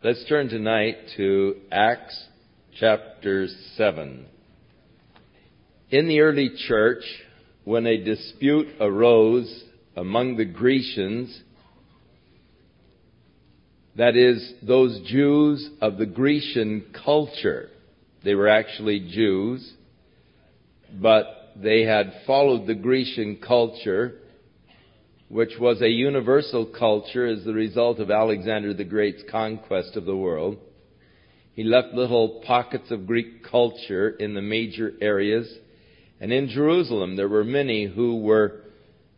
Let's turn tonight to Acts chapter 7. In the early church, when a dispute arose among the Grecians, that is, those Jews of the Grecian culture, they were actually Jews, but they had followed the Grecian culture which was a universal culture as the result of Alexander the Great's conquest of the world. He left little pockets of Greek culture in the major areas. And in Jerusalem, there were many who were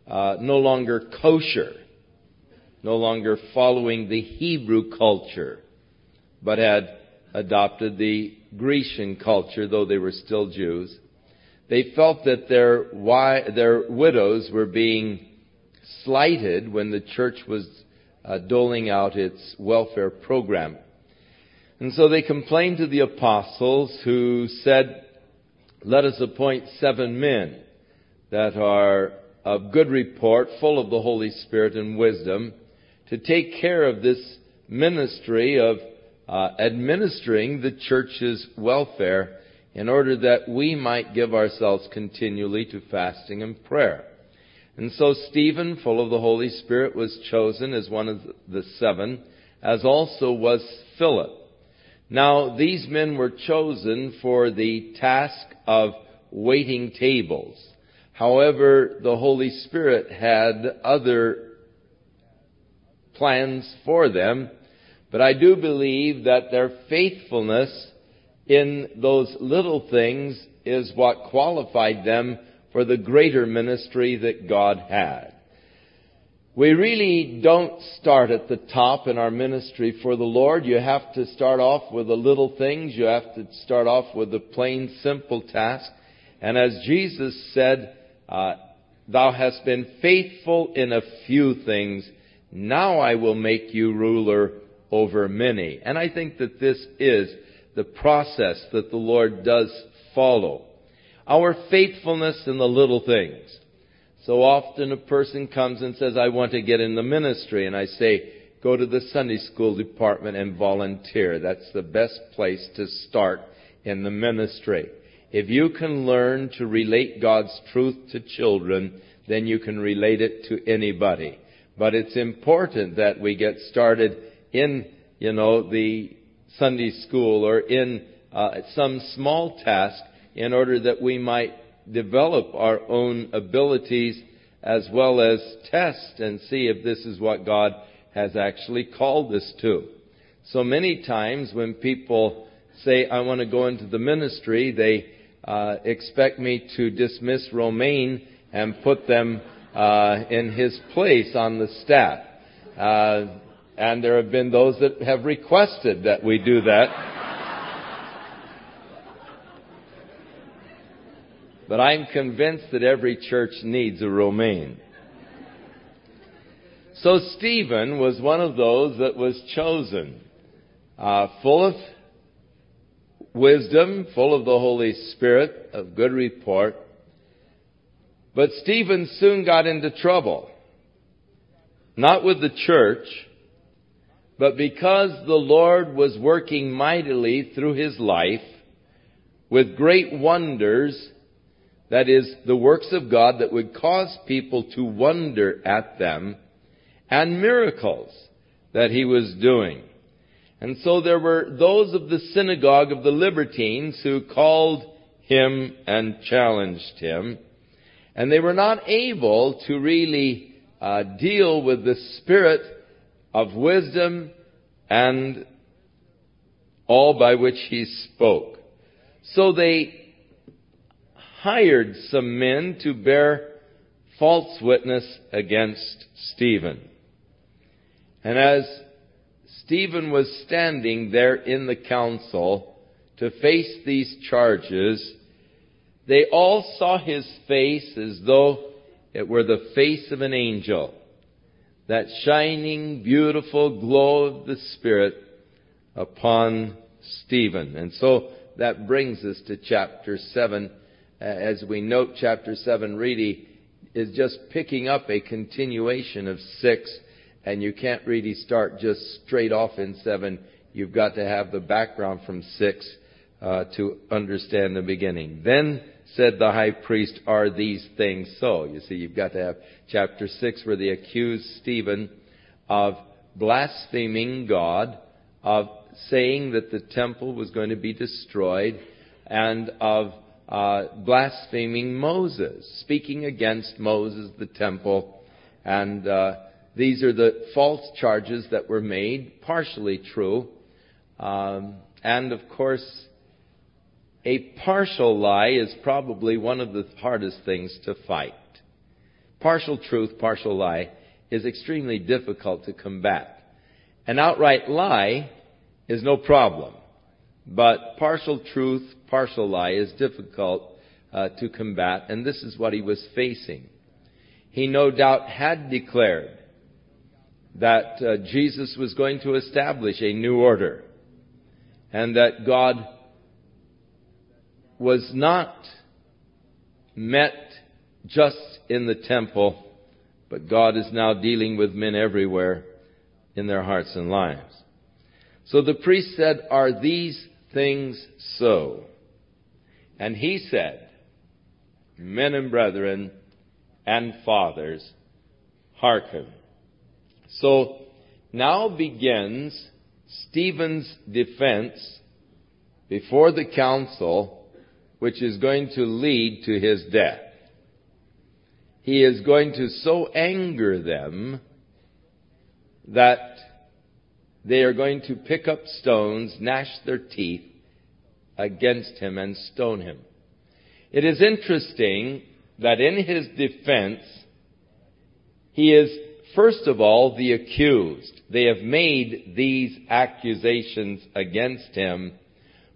uh, no longer kosher, no longer following the Hebrew culture, but had adopted the Grecian culture, though they were still Jews. They felt that their, their widows were being slighted when the church was uh, doling out its welfare program. And so they complained to the apostles who said, let us appoint seven men that are of good report, full of the Holy Spirit and wisdom, to take care of this ministry of uh, administering the church's welfare in order that we might give ourselves continually to fasting and prayer. And so Stephen, full of the Holy Spirit, was chosen as one of the seven, as also was Philip. Now, these men were chosen for the task of waiting tables. However, the Holy Spirit had other plans for them, but I do believe that their faithfulness in those little things is what qualified them for the greater ministry that God had. We really don't start at the top in our ministry for the Lord. You have to start off with the little things. You have to start off with the plain, simple task. And as Jesus said, uh, Thou hast been faithful in a few things. Now I will make you ruler over many. And I think that this is the process that the Lord does follow our faithfulness in the little things. So often a person comes and says, I want to get in the ministry. And I say, go to the Sunday school department and volunteer. That's the best place to start in the ministry. If you can learn to relate God's truth to children, then you can relate it to anybody. But it's important that we get started in, you know, the Sunday school or in uh, some small task in order that we might develop our own abilities as well as test and see if this is what God has actually called us to. So many times when people say, I want to go into the ministry, they uh, expect me to dismiss Romaine and put them uh, in his place on the staff. Uh, and there have been those that have requested that we do that. But I'm convinced that every church needs a Romaine. So Stephen was one of those that was chosen, uh, full of wisdom, full of the Holy Spirit, of good report. But Stephen soon got into trouble. Not with the church, but because the Lord was working mightily through his life with great wonders that is, the works of God that would cause people to wonder at them, and miracles that he was doing. And so there were those of the synagogue of the Libertines who called him and challenged him, and they were not able to really uh, deal with the spirit of wisdom and all by which he spoke. So they hired some men to bear false witness against Stephen. And as Stephen was standing there in the council to face these charges, they all saw his face as though it were the face of an angel. That shining, beautiful glow of the Spirit upon Stephen. And so that brings us to chapter 7 as we note chapter 7 really is just picking up a continuation of 6 and you can't really start just straight off in 7. you've got to have the background from 6 uh, to understand the beginning. Then said the high priest, Are these things so? You see, you've got to have chapter 6 where they accuse Stephen of blaspheming God, of saying that the temple was going to be destroyed, and of uh, blaspheming Moses, speaking against Moses, the temple, and uh, these are the false charges that were made, partially true, um, and of course, a partial lie is probably one of the hardest things to fight. Partial truth, partial lie is extremely difficult to combat. An outright lie is no problem. But partial truth, partial lie is difficult uh, to combat, and this is what he was facing. He no doubt had declared that uh, Jesus was going to establish a new order, and that God was not met just in the temple, but God is now dealing with men everywhere in their hearts and lives. So the priest said, Are these things so? And he said, Men and brethren and fathers, hearken. So now begins Stephen's defense before the council, which is going to lead to his death. He is going to so anger them that they are going to pick up stones, gnash their teeth against him, and stone him. It is interesting that in his defense, he is first of all the accused. They have made these accusations against him,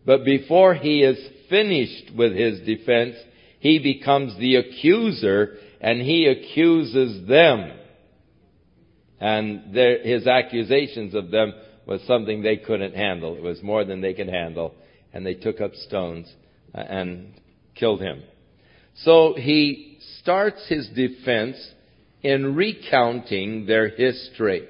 but before he is finished with his defense, he becomes the accuser and he accuses them and their, his accusations of them was something they couldn't handle. It was more than they could handle. And they took up stones uh, and killed him. So he starts his defense in recounting their history.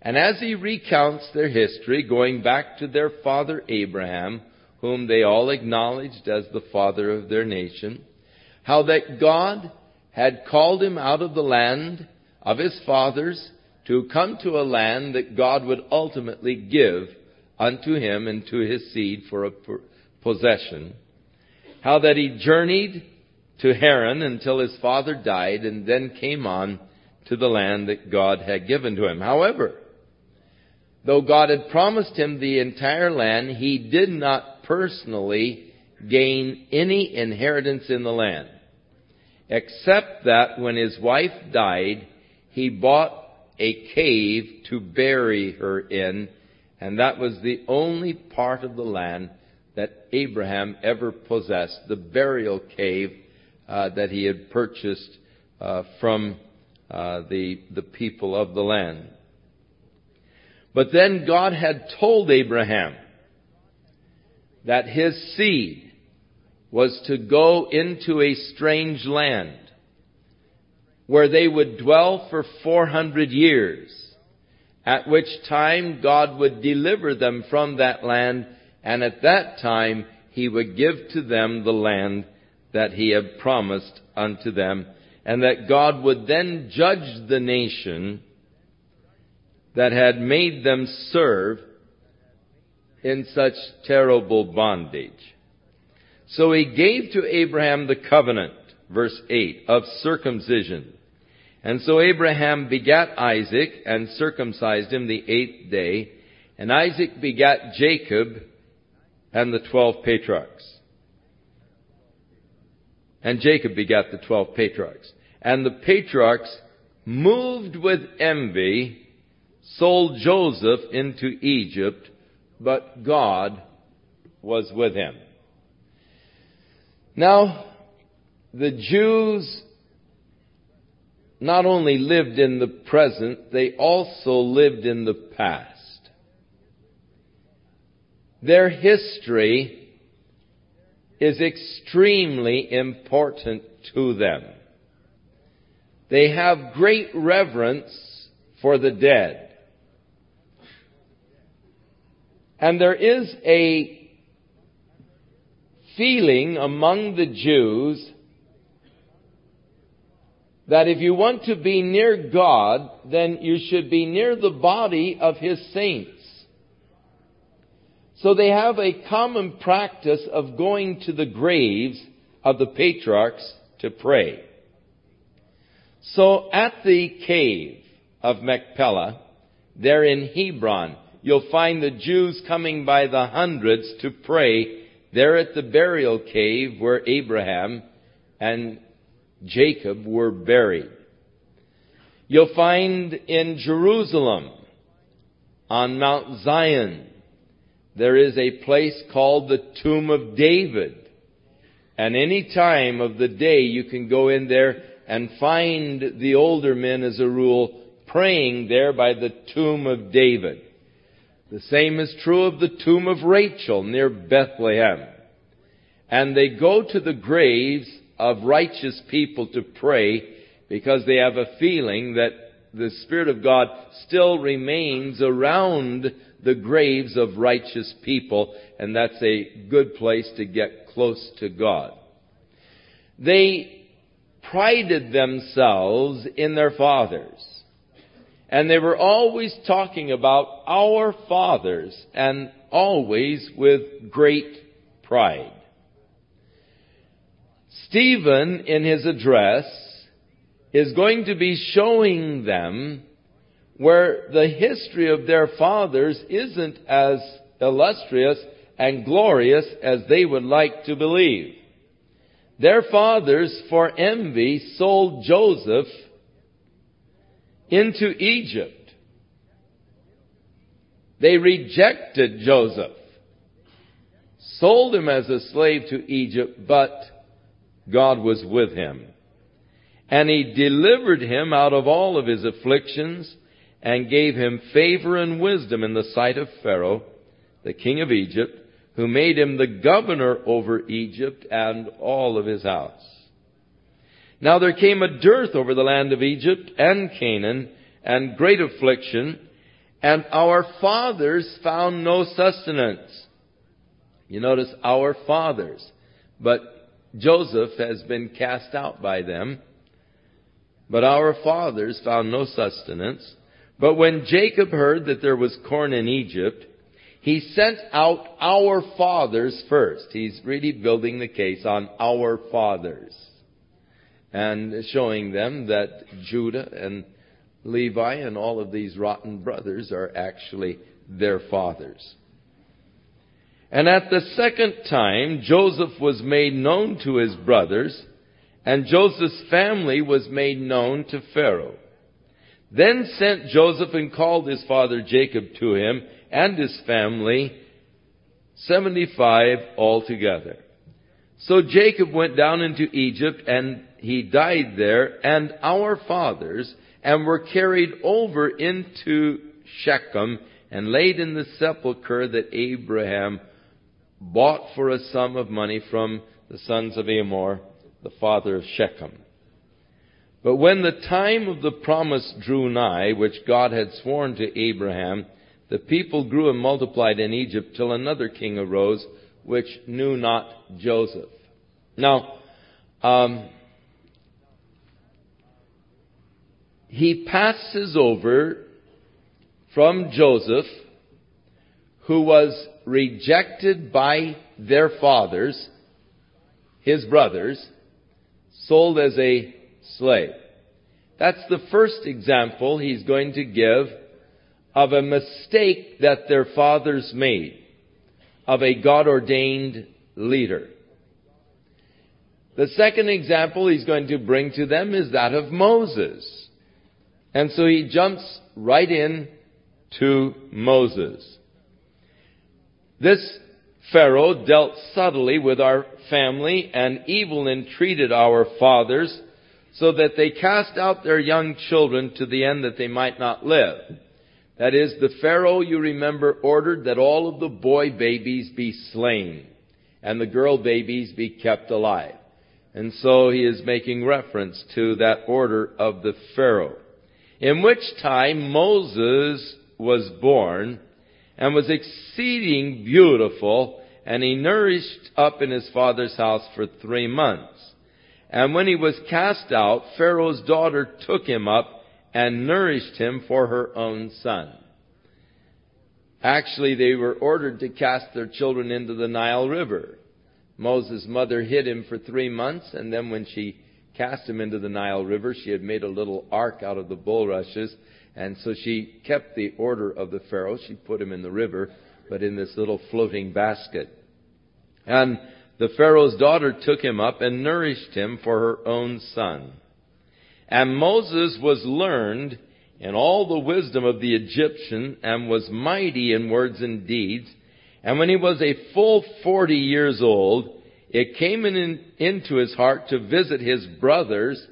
And as he recounts their history, going back to their father Abraham, whom they all acknowledged as the father of their nation, how that God had called him out of the land of his fathers to come to a land that God would ultimately give unto him and to his seed for a possession. How that he journeyed to Haran until his father died and then came on to the land that God had given to him. However, though God had promised him the entire land, he did not personally gain any inheritance in the land. Except that when his wife died, he bought a cave to bury her in, and that was the only part of the land that Abraham ever possessed, the burial cave uh, that he had purchased uh, from uh, the, the people of the land. But then God had told Abraham that his seed was to go into a strange land where they would dwell for 400 years, at which time God would deliver them from that land, and at that time he would give to them the land that he had promised unto them, and that God would then judge the nation that had made them serve in such terrible bondage. So he gave to Abraham the covenant verse 8, of circumcision. And so Abraham begat Isaac and circumcised him the eighth day, and Isaac begat Jacob and the twelve patriarchs. And Jacob begat the twelve patriarchs. And the patriarchs, moved with envy, sold Joseph into Egypt, but God was with him. Now, the Jews not only lived in the present, they also lived in the past. Their history is extremely important to them. They have great reverence for the dead. And there is a feeling among the Jews that if you want to be near God, then you should be near the body of His saints. So they have a common practice of going to the graves of the patriarchs to pray. So at the cave of Machpelah, there in Hebron, you'll find the Jews coming by the hundreds to pray there at the burial cave where Abraham and Jacob were buried. You'll find in Jerusalem, on Mount Zion, there is a place called the Tomb of David. And any time of the day you can go in there and find the older men as a rule praying there by the tomb of David. The same is true of the tomb of Rachel near Bethlehem. And they go to the graves of righteous people to pray because they have a feeling that the Spirit of God still remains around the graves of righteous people, and that's a good place to get close to God. They prided themselves in their fathers. And they were always talking about our fathers and always with great pride. Stephen, in his address, is going to be showing them where the history of their fathers isn't as illustrious and glorious as they would like to believe. Their fathers, for envy, sold Joseph into Egypt. They rejected Joseph, sold him as a slave to Egypt, but God was with him. And he delivered him out of all of his afflictions and gave him favor and wisdom in the sight of Pharaoh, the king of Egypt, who made him the governor over Egypt and all of his house. Now there came a dearth over the land of Egypt and Canaan, and great affliction, and our fathers found no sustenance. You notice our fathers. But Joseph has been cast out by them. But our fathers found no sustenance. But when Jacob heard that there was corn in Egypt, he sent out our fathers first. He's really building the case on our fathers. And showing them that Judah and Levi and all of these rotten brothers are actually their fathers. And at the second time, Joseph was made known to his brothers, and Joseph's family was made known to Pharaoh. Then sent Joseph and called his father Jacob to him and his family, 75 altogether. So Jacob went down into Egypt and he died there and our fathers and were carried over into Shechem and laid in the sepulchre that Abraham bought for a sum of money from the sons of Hamor, the father of Shechem. But when the time of the promise drew nigh, which God had sworn to Abraham, the people grew and multiplied in Egypt till another king arose, which knew not Joseph. Now, um, he passes over from Joseph, who was rejected by their fathers, his brothers, sold as a slave. That's the first example he's going to give of a mistake that their fathers made of a God ordained leader. The second example he's going to bring to them is that of Moses. And so he jumps right in to Moses. This Pharaoh dealt subtly with our family and evil entreated our fathers so that they cast out their young children to the end that they might not live. That is, the Pharaoh, you remember, ordered that all of the boy babies be slain and the girl babies be kept alive. And so he is making reference to that order of the Pharaoh. In which time Moses was born and was exceeding beautiful, and he nourished up in his father's house for three months. And when he was cast out, Pharaoh's daughter took him up and nourished him for her own son. Actually, they were ordered to cast their children into the Nile River. Moses' mother hid him for three months, and then when she cast him into the Nile River, she had made a little ark out of the bulrushes, and so she kept the order of the Pharaoh. She put him in the river, but in this little floating basket. And the Pharaoh's daughter took him up and nourished him for her own son. And Moses was learned in all the wisdom of the Egyptian and was mighty in words and deeds. And when he was a full forty years old, it came in, into his heart to visit his brothers,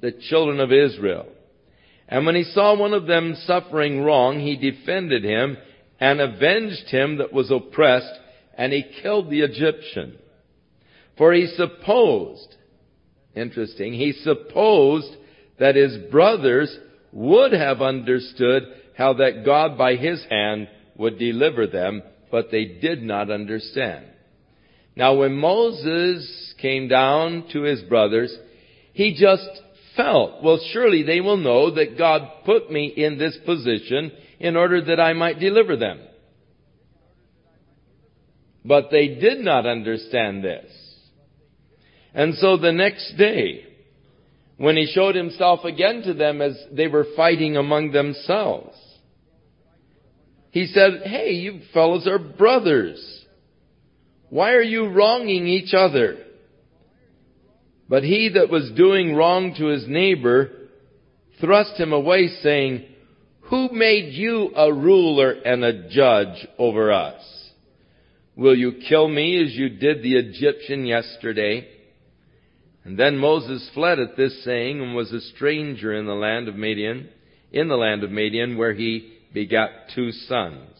the children of Israel. And when he saw one of them suffering wrong, he defended him and avenged him that was oppressed, and he killed the Egyptian. For he supposed, interesting, he supposed that his brothers would have understood how that God by his hand would deliver them, but they did not understand. Now when Moses came down to his brothers, he just felt, well surely they will know that God put me in this position in order that I might deliver them. But they did not understand this. And so the next day, when he showed himself again to them as they were fighting among themselves, he said, Hey, you fellows are brothers. Why are you wronging each other? But he that was doing wrong to his neighbor thrust him away saying, Who made you a ruler and a judge over us? Will you kill me as you did the Egyptian yesterday? And then Moses fled at this saying and was a stranger in the land of Midian, in the land of Midian where he begat two sons.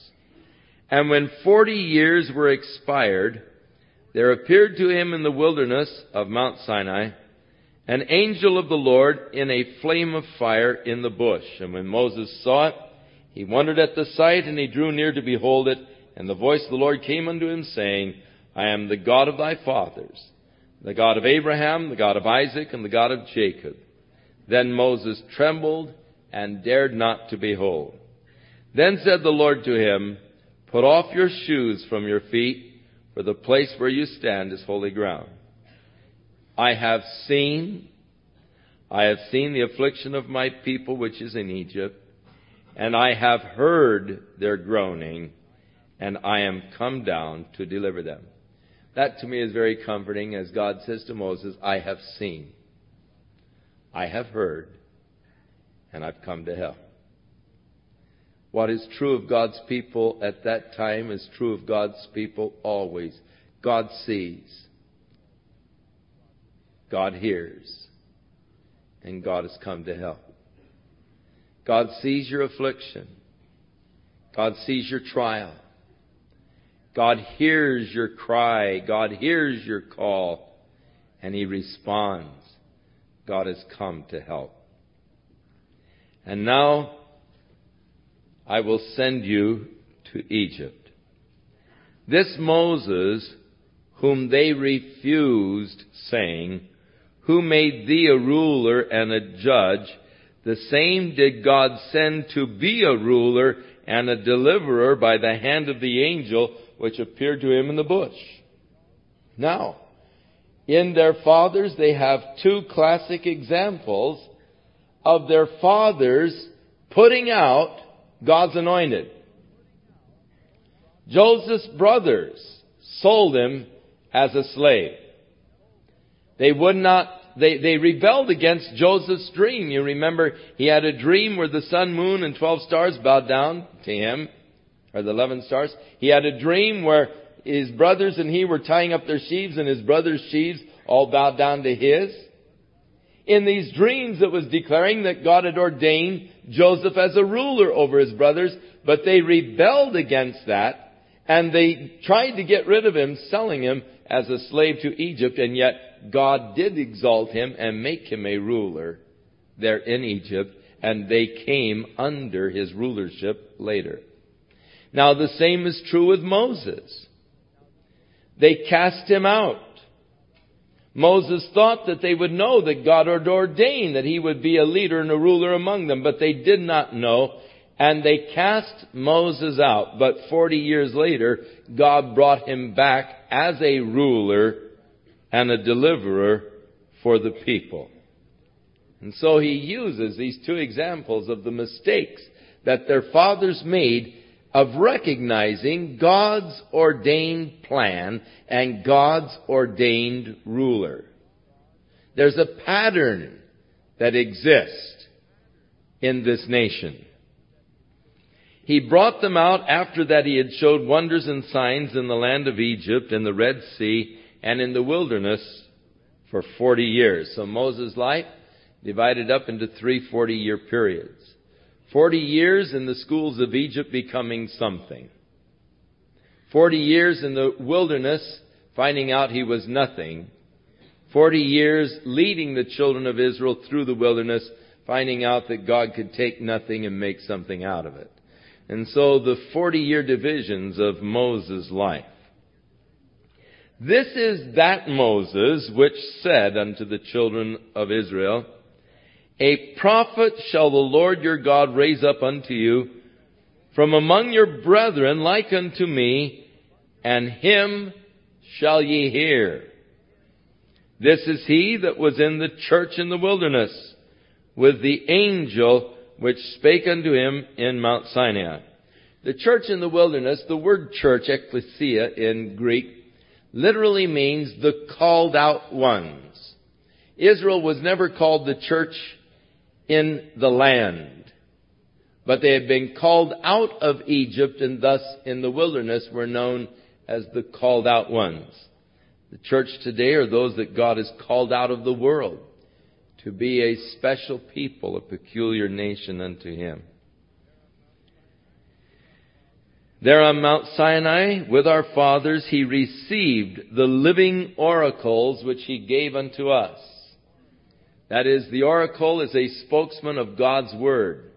And when forty years were expired, there appeared to him in the wilderness of Mount Sinai an angel of the Lord in a flame of fire in the bush. And when Moses saw it, he wondered at the sight, and he drew near to behold it. And the voice of the Lord came unto him, saying, I am the God of thy fathers, the God of Abraham, the God of Isaac, and the God of Jacob. Then Moses trembled and dared not to behold. Then said the Lord to him, Put off your shoes from your feet, for the place where you stand is holy ground. I have seen, I have seen the affliction of my people which is in Egypt, and I have heard their groaning, and I am come down to deliver them. That to me is very comforting as God says to Moses, I have seen, I have heard, and I've come to help. What is true of God's people at that time is true of God's people always. God sees. God hears. And God has come to help. God sees your affliction. God sees your trial. God hears your cry. God hears your call. And He responds. God has come to help. And now, I will send you to Egypt. This Moses, whom they refused, saying, Who made thee a ruler and a judge? The same did God send to be a ruler and a deliverer by the hand of the angel which appeared to him in the bush. Now, in their fathers, they have two classic examples of their fathers putting out God's anointed. Joseph's brothers sold him as a slave. They would not, they, they rebelled against Joseph's dream. You remember he had a dream where the sun, moon, and twelve stars bowed down to him, or the eleven stars. He had a dream where his brothers and he were tying up their sheaves and his brothers' sheaves all bowed down to his. In these dreams it was declaring that God had ordained Joseph as a ruler over his brothers, but they rebelled against that, and they tried to get rid of him, selling him as a slave to Egypt, and yet God did exalt him and make him a ruler there in Egypt, and they came under his rulership later. Now the same is true with Moses. They cast him out. Moses thought that they would know that God had ordained that he would be a leader and a ruler among them, but they did not know, and they cast Moses out. But 40 years later, God brought him back as a ruler and a deliverer for the people. And so he uses these two examples of the mistakes that their fathers made of recognizing God's ordained plan and God's ordained ruler. There's a pattern that exists in this nation. He brought them out after that he had showed wonders and signs in the land of Egypt, in the Red Sea, and in the wilderness for 40 years. So Moses' life divided up into three 40 year periods. 40 years in the schools of Egypt becoming something. 40 years in the wilderness finding out he was nothing. 40 years leading the children of Israel through the wilderness finding out that God could take nothing and make something out of it. And so the 40 year divisions of Moses' life. This is that Moses which said unto the children of Israel, a prophet shall the Lord your God raise up unto you from among your brethren like unto me, and him shall ye hear. This is he that was in the church in the wilderness with the angel which spake unto him in Mount Sinai. The church in the wilderness, the word church, ecclesia in Greek, literally means the called out ones. Israel was never called the church in the land. But they had been called out of Egypt and thus in the wilderness were known as the called out ones. The church today are those that God has called out of the world to be a special people, a peculiar nation unto Him. There on Mount Sinai with our fathers he received the living oracles which he gave unto us. That is, the oracle is a spokesman of God's Word.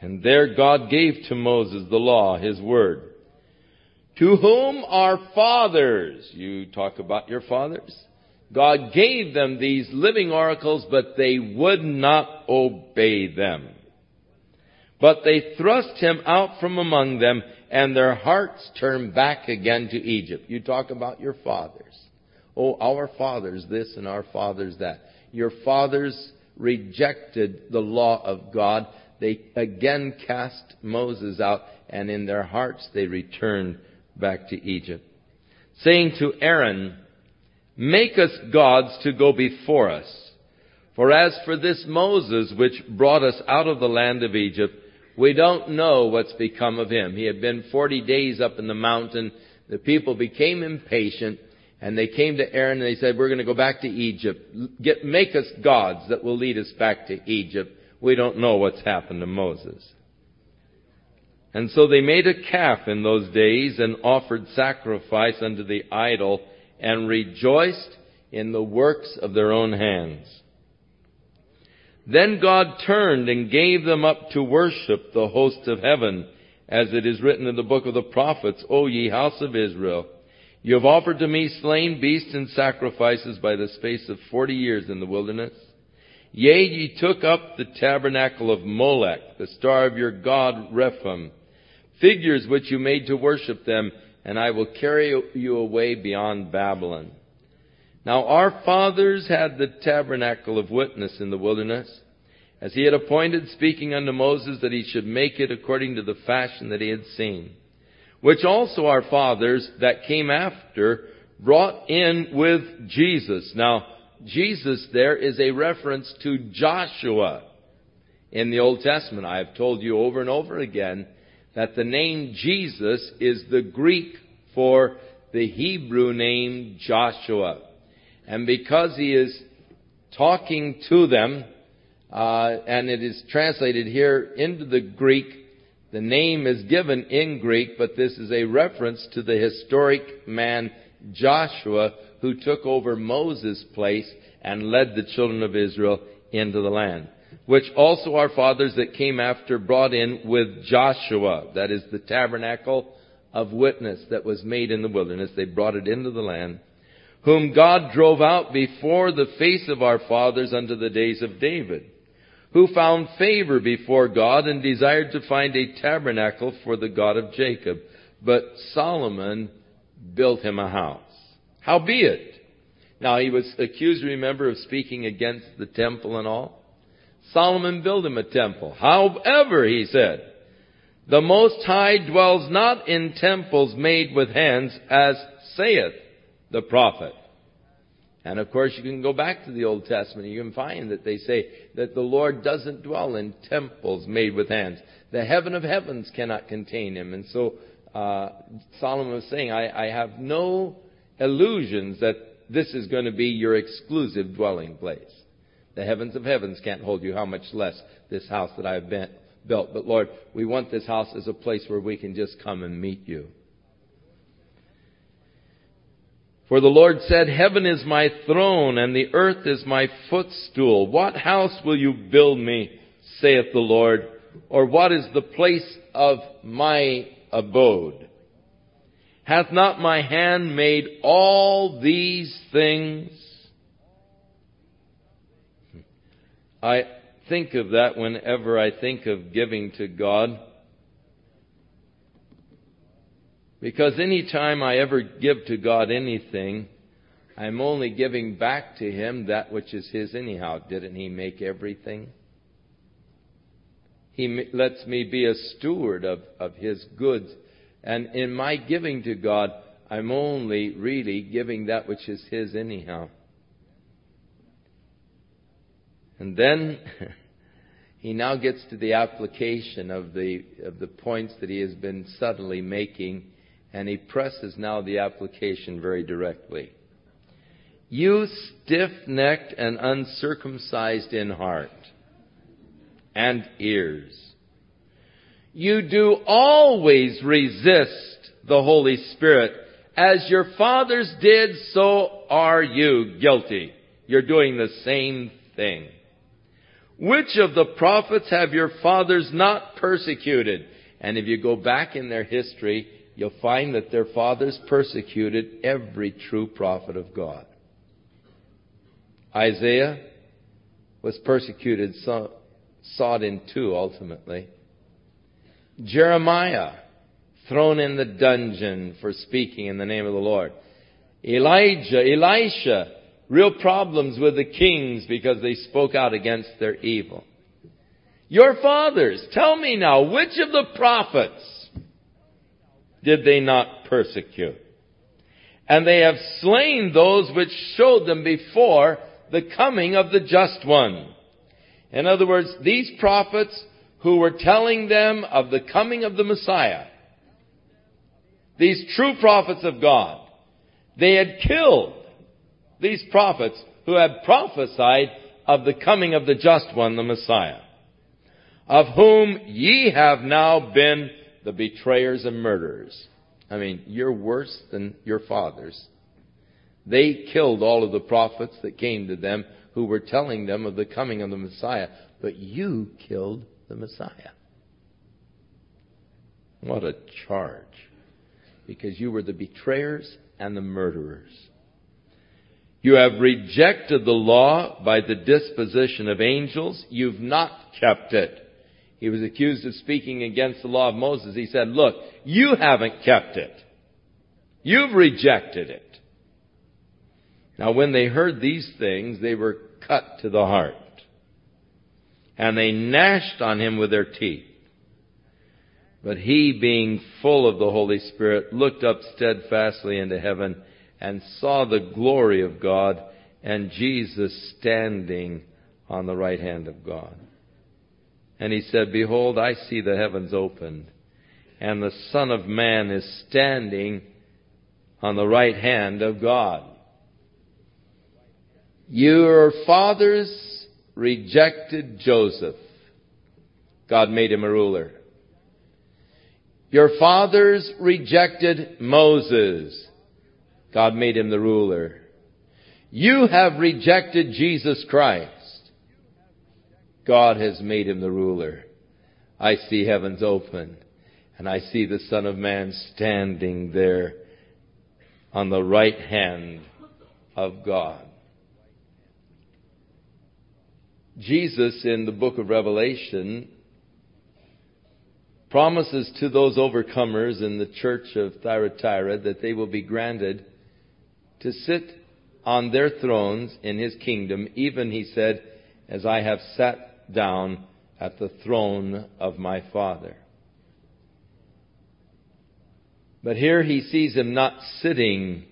And there God gave to Moses the law, His Word. To whom our fathers, you talk about your fathers, God gave them these living oracles, but they would not obey them. But they thrust him out from among them, and their hearts turned back again to Egypt. You talk about your fathers. Oh, our fathers this and our fathers that your fathers rejected the law of God. They again cast Moses out, and in their hearts they returned back to Egypt. Saying to Aaron, Make us gods to go before us. For as for this Moses which brought us out of the land of Egypt, we don't know what's become of him. He had been 40 days up in the mountain. The people became impatient and they came to Aaron and they said, we're going to go back to Egypt. Get, make us gods that will lead us back to Egypt. We don't know what's happened to Moses. And so they made a calf in those days and offered sacrifice unto the idol and rejoiced in the works of their own hands. Then God turned and gave them up to worship the host of heaven, as it is written in the book of the prophets, O ye house of Israel, you have offered to me slain beasts and sacrifices by the space of forty years in the wilderness. Yea, ye took up the tabernacle of Molech, the star of your god Rephaim, figures which you made to worship them, and I will carry you away beyond Babylon. Now our fathers had the tabernacle of witness in the wilderness, as he had appointed, speaking unto Moses that he should make it according to the fashion that he had seen which also our fathers that came after brought in with Jesus. Now, Jesus there is a reference to Joshua in the Old Testament. I have told you over and over again that the name Jesus is the Greek for the Hebrew name Joshua. And because he is talking to them, uh, and it is translated here into the Greek the name is given in Greek, but this is a reference to the historic man Joshua who took over Moses' place and led the children of Israel into the land. which also our fathers that came after brought in with Joshua. That is the tabernacle of witness that was made in the wilderness. They brought it into the land, whom God drove out before the face of our fathers unto the days of David, who found favor before God and desired to find a tabernacle for the God of Jacob. But Solomon built him a house. Howbeit, now he was accused, remember, of speaking against the temple and all. Solomon built him a temple. However, he said, the Most High dwells not in temples made with hands, as saith the prophet. And of course, you can go back to the Old Testament. You can find that they say that the Lord doesn't dwell in temples made with hands. The heaven of heavens cannot contain him. And so uh, Solomon was saying, I, I have no illusions that this is going to be your exclusive dwelling place. The heavens of heavens can't hold you, how much less this house that I have been, built. But Lord, we want this house as a place where we can just come and meet you. For the Lord said, Heaven is my throne and the earth is my footstool. What house will you build me, saith the Lord? Or what is the place of my abode? Hath not my hand made all these things? I think of that whenever I think of giving to God. Because any time I ever give to God anything, I'm only giving back to Him that which is His anyhow. Didn't He make everything? He lets me be a steward of, of His goods. And in my giving to God, I'm only really giving that which is His anyhow. And then he now gets to the application of the, of the points that he has been subtly making, and he presses now the application very directly. You stiff necked and uncircumcised in heart and ears. You do always resist the Holy Spirit. As your fathers did, so are you guilty. You're doing the same thing. Which of the prophets have your fathers not persecuted? And if you go back in their history, you'll find that their fathers persecuted every true prophet of God. Isaiah was persecuted, sawed in two ultimately. Jeremiah, thrown in the dungeon for speaking in the name of the Lord. Elijah, Elisha, real problems with the kings because they spoke out against their evil. Your fathers, tell me now, which of the prophets did they not persecute? And they have slain those which showed them before the coming of the just one. In other words, these prophets who were telling them of the coming of the Messiah, these true prophets of God, they had killed these prophets who had prophesied of the coming of the just one, the Messiah, of whom ye have now been the betrayers and murderers. I mean, you're worse than your fathers. They killed all of the prophets that came to them who were telling them of the coming of the Messiah, but you killed the Messiah. What a charge. Because you were the betrayers and the murderers. You have rejected the law by the disposition of angels. You've not kept it. He was accused of speaking against the law of Moses. He said, look, you haven't kept it. You've rejected it. Now when they heard these things, they were cut to the heart. And they gnashed on him with their teeth. But he, being full of the Holy Spirit, looked up steadfastly into heaven and saw the glory of God and Jesus standing on the right hand of God. And he said, Behold, I see the heavens opened, and the Son of Man is standing on the right hand of God. Your fathers rejected Joseph. God made him a ruler. Your fathers rejected Moses. God made him the ruler. You have rejected Jesus Christ. God has made him the ruler. I see heavens open and I see the Son of Man standing there on the right hand of God. Jesus in the book of Revelation promises to those overcomers in the church of Thyatira that they will be granted to sit on their thrones in his kingdom, even, he said, as I have sat down at the throne of my Father. But here he sees him not sitting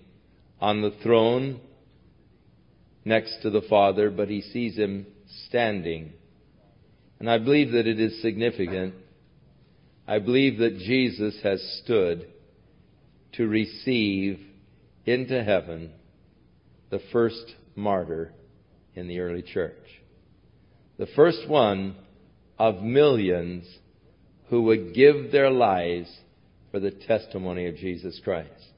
on the throne next to the Father, but he sees him standing. And I believe that it is significant I believe that Jesus has stood to receive into heaven the first martyr in the early church. The first one of millions who would give their lives for the testimony of Jesus Christ.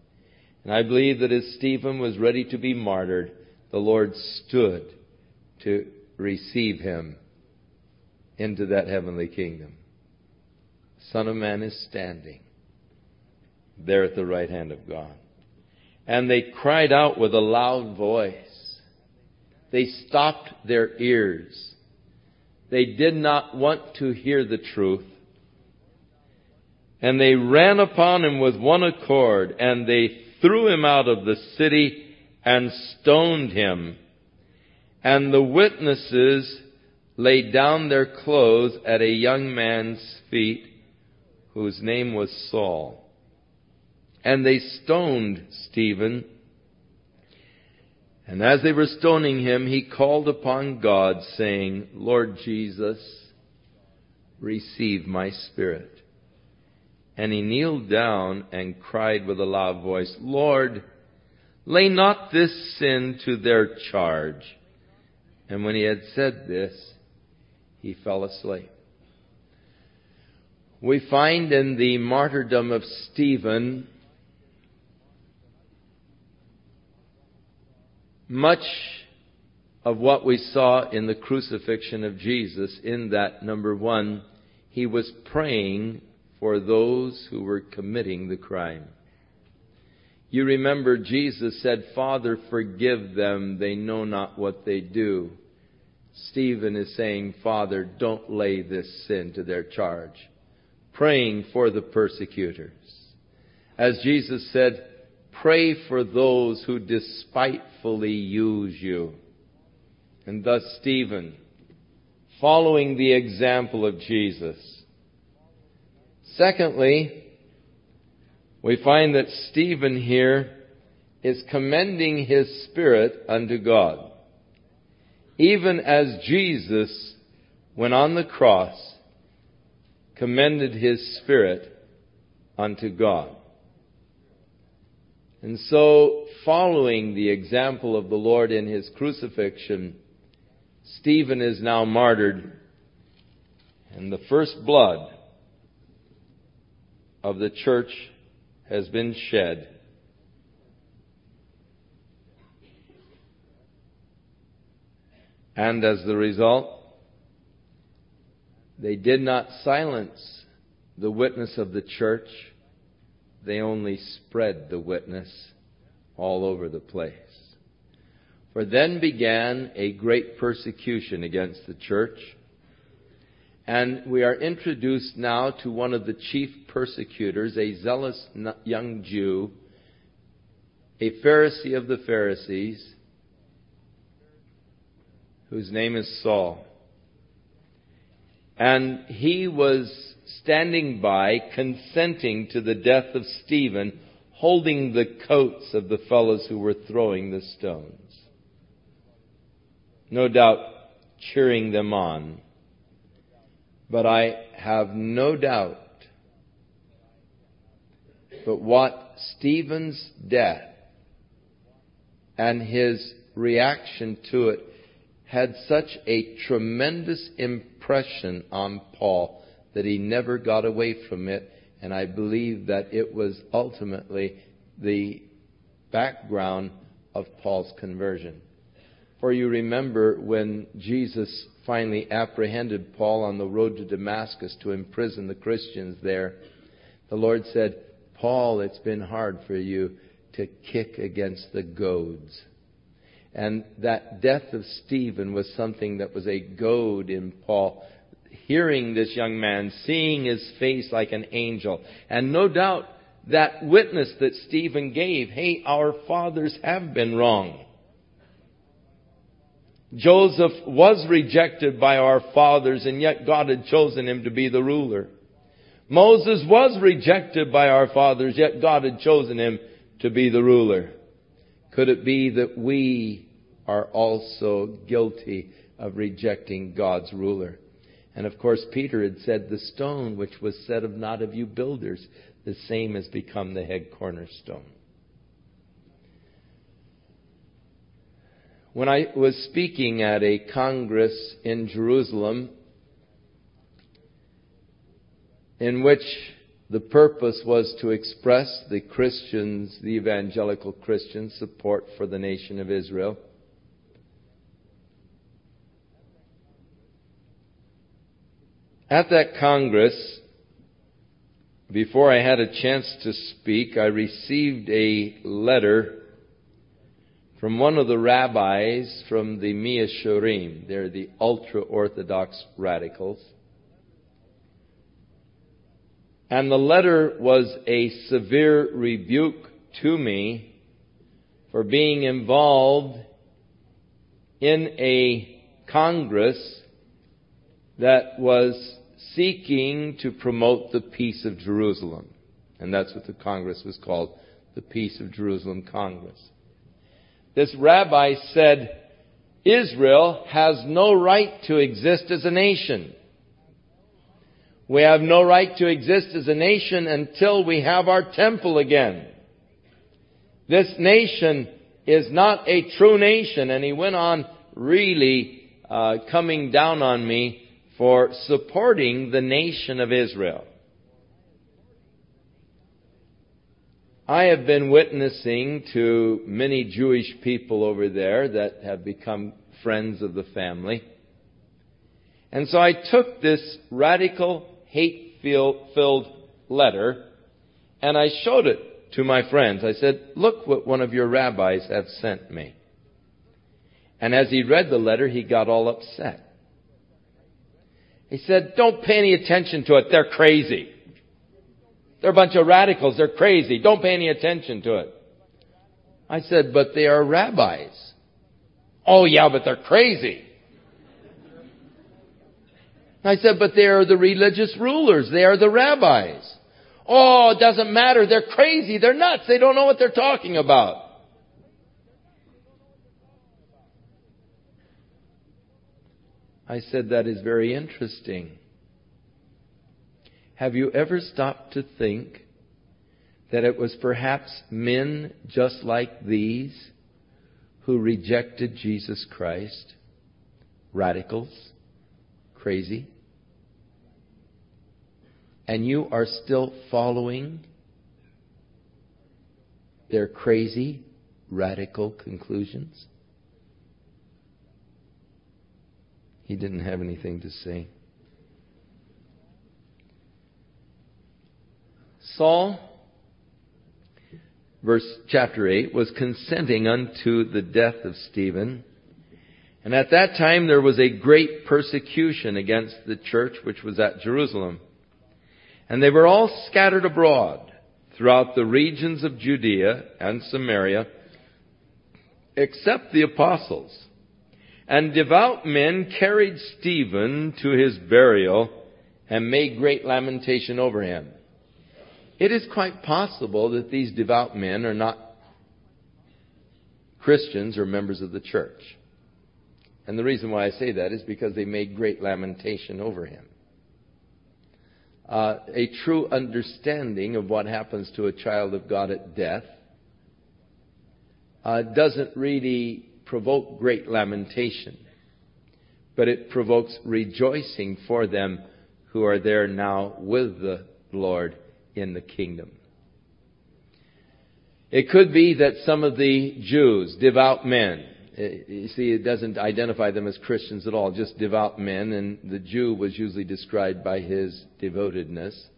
And I believe that as Stephen was ready to be martyred, the Lord stood to receive him into that heavenly kingdom. Son of Man is standing there at the right hand of God. And they cried out with a loud voice. They stopped their ears. They did not want to hear the truth. And they ran upon him with one accord, and they threw him out of the city and stoned him. And the witnesses laid down their clothes at a young man's feet whose name was Saul. And they stoned Stephen. And as they were stoning him, he called upon God, saying, Lord Jesus, receive my spirit. And he kneeled down and cried with a loud voice, Lord, lay not this sin to their charge. And when he had said this, he fell asleep we find in the martyrdom of Stephen much of what we saw in the crucifixion of Jesus, in that, number one, he was praying for those who were committing the crime. You remember Jesus said, Father, forgive them, they know not what they do. Stephen is saying, Father, don't lay this sin to their charge praying for the persecutors. As Jesus said, pray for those who despitefully use you. And thus Stephen, following the example of Jesus. Secondly, we find that Stephen here is commending his spirit unto God. Even as Jesus, when on the cross, commended his spirit unto God. And so, following the example of the Lord in his crucifixion, Stephen is now martyred, and the first blood of the church has been shed. And as the result, they did not silence the witness of the church. They only spread the witness all over the place. For then began a great persecution against the church. And we are introduced now to one of the chief persecutors, a zealous young Jew, a Pharisee of the Pharisees, whose name is Saul. And he was standing by, consenting to the death of Stephen, holding the coats of the fellows who were throwing the stones. No doubt cheering them on. But I have no doubt but what Stephen's death and his reaction to it had such a tremendous impression on Paul that he never got away from it, and I believe that it was ultimately the background of Paul's conversion. For you remember when Jesus finally apprehended Paul on the road to Damascus to imprison the Christians there, the Lord said, Paul, it's been hard for you to kick against the goads. And that death of Stephen was something that was a goad in Paul. Hearing this young man, seeing his face like an angel, and no doubt that witness that Stephen gave, hey, our fathers have been wrong. Joseph was rejected by our fathers and yet God had chosen him to be the ruler. Moses was rejected by our fathers yet God had chosen him to be the ruler. Could it be that we are also guilty of rejecting God's ruler? And of course, Peter had said, The stone which was said of not of you builders, the same has become the head cornerstone. When I was speaking at a congress in Jerusalem, in which the purpose was to express the Christians, the evangelical Christians' support for the nation of Israel. At that Congress, before I had a chance to speak, I received a letter from one of the rabbis from the Mea They're the ultra Orthodox radicals. And the letter was a severe rebuke to me for being involved in a Congress that was seeking to promote the peace of Jerusalem. And that's what the Congress was called, the Peace of Jerusalem Congress. This rabbi said, Israel has no right to exist as a nation. We have no right to exist as a nation until we have our temple again. This nation is not a true nation. And he went on really uh, coming down on me for supporting the nation of Israel. I have been witnessing to many Jewish people over there that have become friends of the family. And so I took this radical, hate filled letter and I showed it to my friends. I said, look what one of your rabbis have sent me. And as he read the letter, he got all upset. He said, don't pay any attention to it. They're crazy. They're a bunch of radicals. They're crazy. Don't pay any attention to it. I said, but they are rabbis. Oh yeah, but they're crazy. I said, but they are the religious rulers. They are the rabbis. Oh, it doesn't matter. They're crazy. They're nuts. They don't know what they're talking about. I said, that is very interesting. Have you ever stopped to think that it was perhaps men just like these who rejected Jesus Christ? Radicals? Crazy? And you are still following their crazy, radical conclusions? He didn't have anything to say. Saul, verse chapter 8, was consenting unto the death of Stephen. And at that time there was a great persecution against the church which was at Jerusalem. And they were all scattered abroad throughout the regions of Judea and Samaria, except the apostles. And devout men carried Stephen to his burial and made great lamentation over him. It is quite possible that these devout men are not Christians or members of the church. And the reason why I say that is because they made great lamentation over him. Uh, a true understanding of what happens to a child of God at death uh, doesn't really provoke great lamentation, but it provokes rejoicing for them who are there now with the Lord in the kingdom. It could be that some of the Jews, devout men, eh, you see, it doesn't identify them as Christians at all, just devout men, and the Jew was usually described by his devotedness.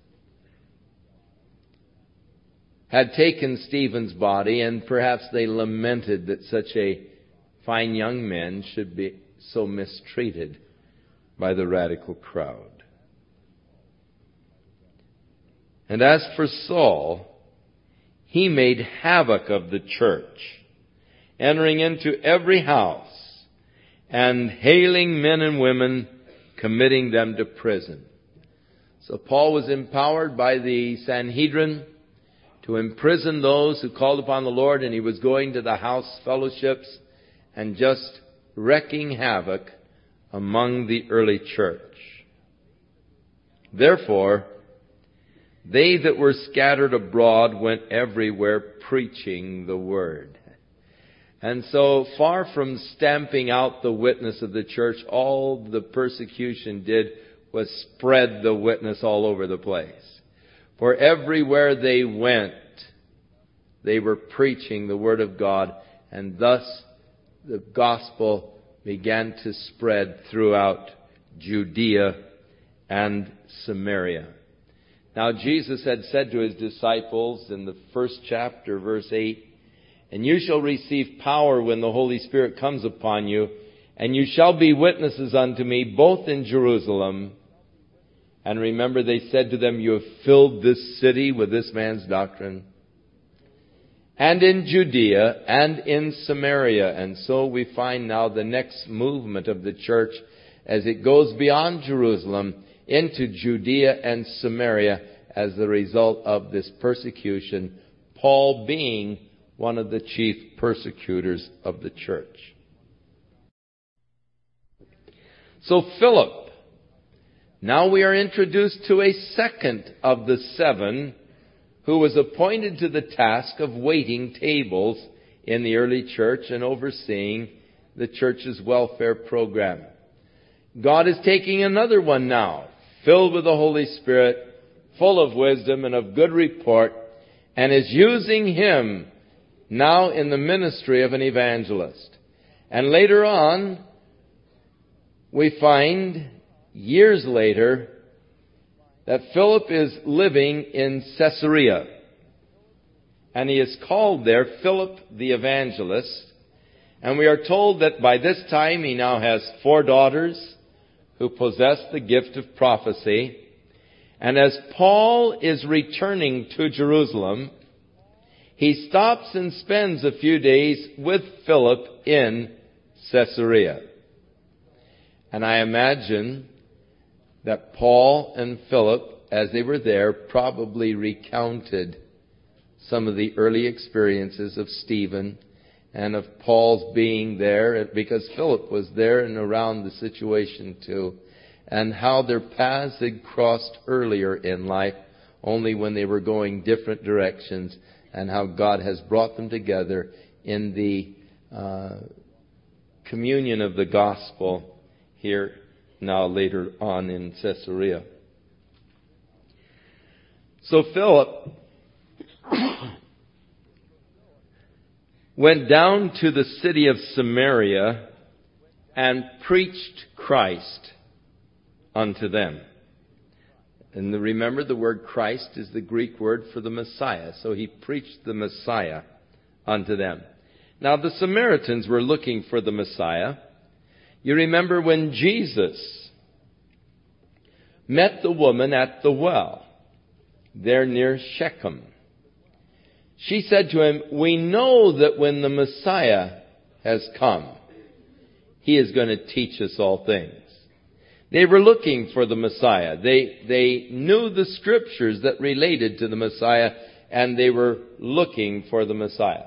Had taken Stephen's body, and perhaps they lamented that such a fine young men should be so mistreated by the radical crowd. And as for Saul, he made havoc of the church, entering into every house and hailing men and women, committing them to prison. So Paul was empowered by the Sanhedrin to imprison those who called upon the Lord, and he was going to the house fellowships and just wrecking havoc among the early church. Therefore, they that were scattered abroad went everywhere preaching the word. And so far from stamping out the witness of the church, all the persecution did was spread the witness all over the place. For everywhere they went, they were preaching the word of God, and thus the gospel began to spread throughout Judea and Samaria. Now Jesus had said to his disciples in the first chapter, verse 8, And you shall receive power when the Holy Spirit comes upon you, and you shall be witnesses unto me both in Jerusalem. And remember they said to them, You have filled this city with this man's doctrine. And in Judea and in Samaria. And so we find now the next movement of the church as it goes beyond Jerusalem into Judea and Samaria as the result of this persecution, Paul being one of the chief persecutors of the church. So Philip, now we are introduced to a second of the seven who was appointed to the task of waiting tables in the early church and overseeing the church's welfare program. God is taking another one now, filled with the Holy Spirit, full of wisdom and of good report, and is using him now in the ministry of an evangelist. And later on, we find, years later, that Philip is living in Caesarea. And he is called there Philip the Evangelist. And we are told that by this time he now has four daughters who possess the gift of prophecy. And as Paul is returning to Jerusalem, he stops and spends a few days with Philip in Caesarea. And I imagine that Paul and Philip, as they were there, probably recounted some of the early experiences of Stephen and of Paul's being there, because Philip was there and around the situation too, and how their paths had crossed earlier in life, only when they were going different directions, and how God has brought them together in the uh, communion of the gospel here now later on in Caesarea. So Philip went down to the city of Samaria and preached Christ unto them. And remember the word Christ is the Greek word for the Messiah. So he preached the Messiah unto them. Now the Samaritans were looking for the Messiah. You remember when Jesus met the woman at the well, there near Shechem. She said to him, We know that when the Messiah has come, he is going to teach us all things. They were looking for the Messiah. They, they knew the scriptures that related to the Messiah, and they were looking for the Messiah.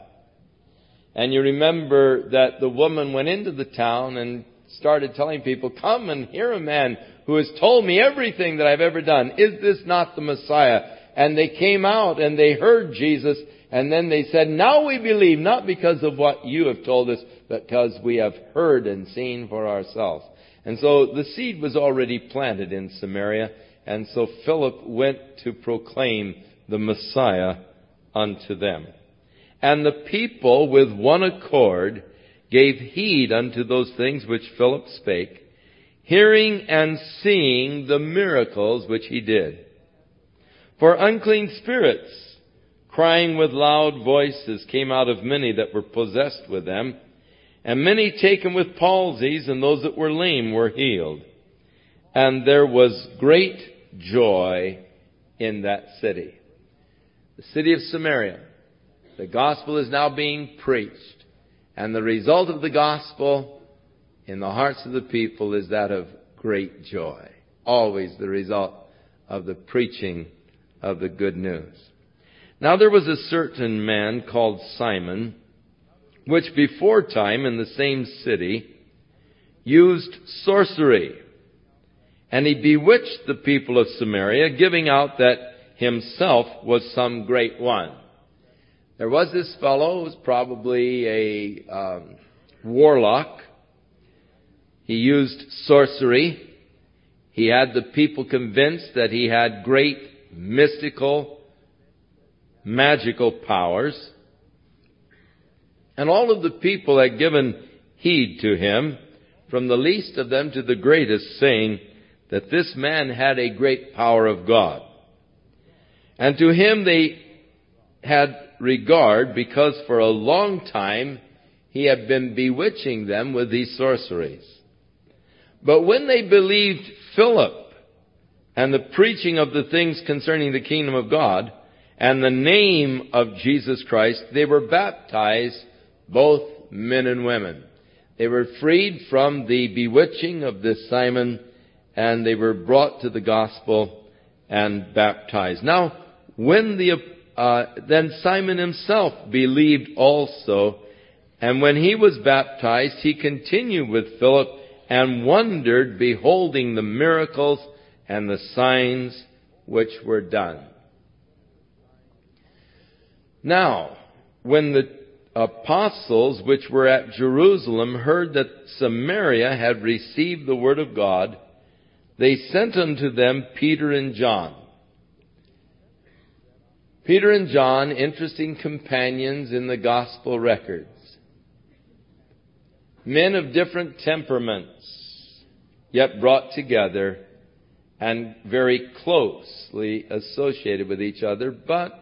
And you remember that the woman went into the town and started telling people, Come and hear a man who has told me everything that I've ever done. Is this not the Messiah? And they came out and they heard Jesus and then they said, now we believe, not because of what you have told us, but because we have heard and seen for ourselves. And so the seed was already planted in Samaria, and so Philip went to proclaim the Messiah unto them. And the people with one accord gave heed unto those things which Philip spake, hearing and seeing the miracles which he did. For unclean spirits, crying with loud voices, came out of many that were possessed with them, and many taken with palsies, and those that were lame were healed. And there was great joy in that city. The city of Samaria. The gospel is now being preached. And the result of the gospel in the hearts of the people is that of great joy. Always the result of the preaching of the good news. Now there was a certain man called Simon, which before time in the same city used sorcery. And he bewitched the people of Samaria, giving out that himself was some great one. There was this fellow who was probably a um, warlock. He used sorcery. He had the people convinced that he had great mystical, magical powers. And all of the people had given heed to him, from the least of them to the greatest, saying that this man had a great power of God. And to him they had regard because for a long time he had been bewitching them with these sorceries. But when they believed Philip and the preaching of the things concerning the kingdom of God and the name of Jesus Christ, they were baptized, both men and women. They were freed from the bewitching of this Simon and they were brought to the gospel and baptized. Now, when the uh, then Simon himself believed also, and when he was baptized, he continued with Philip and wondered, beholding the miracles and the signs which were done. Now, when the apostles which were at Jerusalem heard that Samaria had received the word of God, they sent unto them Peter and John Peter and John, interesting companions in the gospel records. Men of different temperaments, yet brought together and very closely associated with each other. But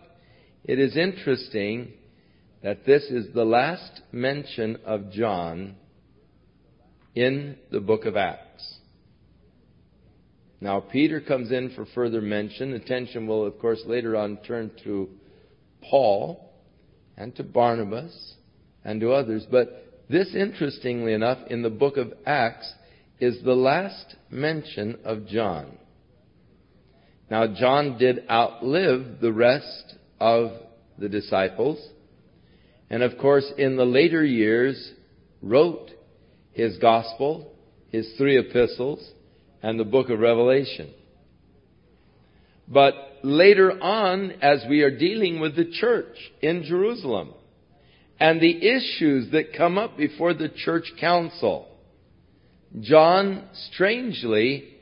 it is interesting that this is the last mention of John in the book of Acts. Now, Peter comes in for further mention. Attention will, of course, later on turn to Paul and to Barnabas and to others. But this, interestingly enough, in the book of Acts, is the last mention of John. Now, John did outlive the rest of the disciples. And of course, in the later years, wrote his gospel, his three epistles, and the book of Revelation. But later on, as we are dealing with the church in Jerusalem and the issues that come up before the church council, John, strangely,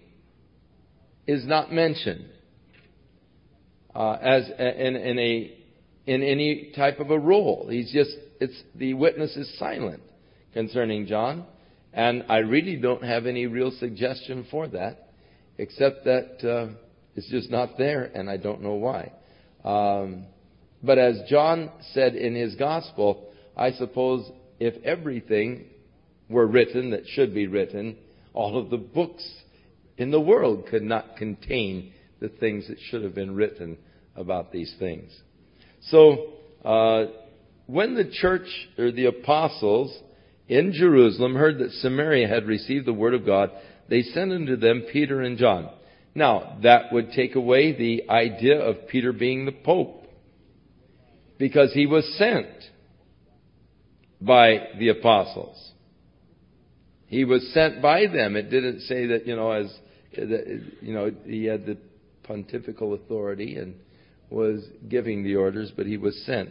is not mentioned uh, as in, in a in any type of a role. He's just it's the witness is silent concerning John. And I really don't have any real suggestion for that, except that uh, it's just not there, and I don't know why. Um, but as John said in his gospel, I suppose if everything were written that should be written, all of the books in the world could not contain the things that should have been written about these things. So, uh, when the church or the apostles in Jerusalem heard that Samaria had received the word of God, they sent unto them Peter and John. Now, that would take away the idea of Peter being the Pope. Because he was sent by the apostles. He was sent by them. It didn't say that, you know, as, you know, he had the pontifical authority and was giving the orders, but he was sent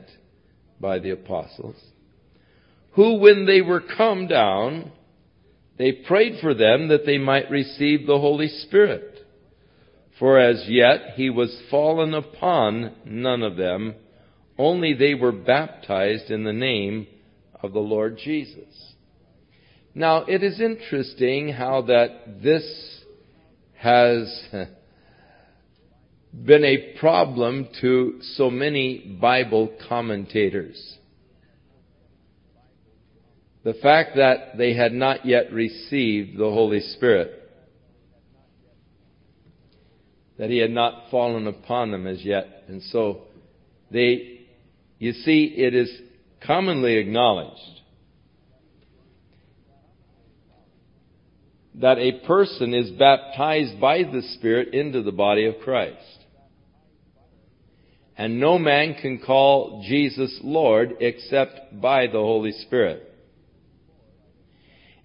by the apostles who, when they were come down, they prayed for them that they might receive the Holy Spirit. For as yet he was fallen upon none of them, only they were baptized in the name of the Lord Jesus. Now, it is interesting how that this has been a problem to so many Bible commentators. The fact that they had not yet received the Holy Spirit. That He had not fallen upon them as yet. And so they, you see, it is commonly acknowledged that a person is baptized by the Spirit into the body of Christ. And no man can call Jesus Lord except by the Holy Spirit.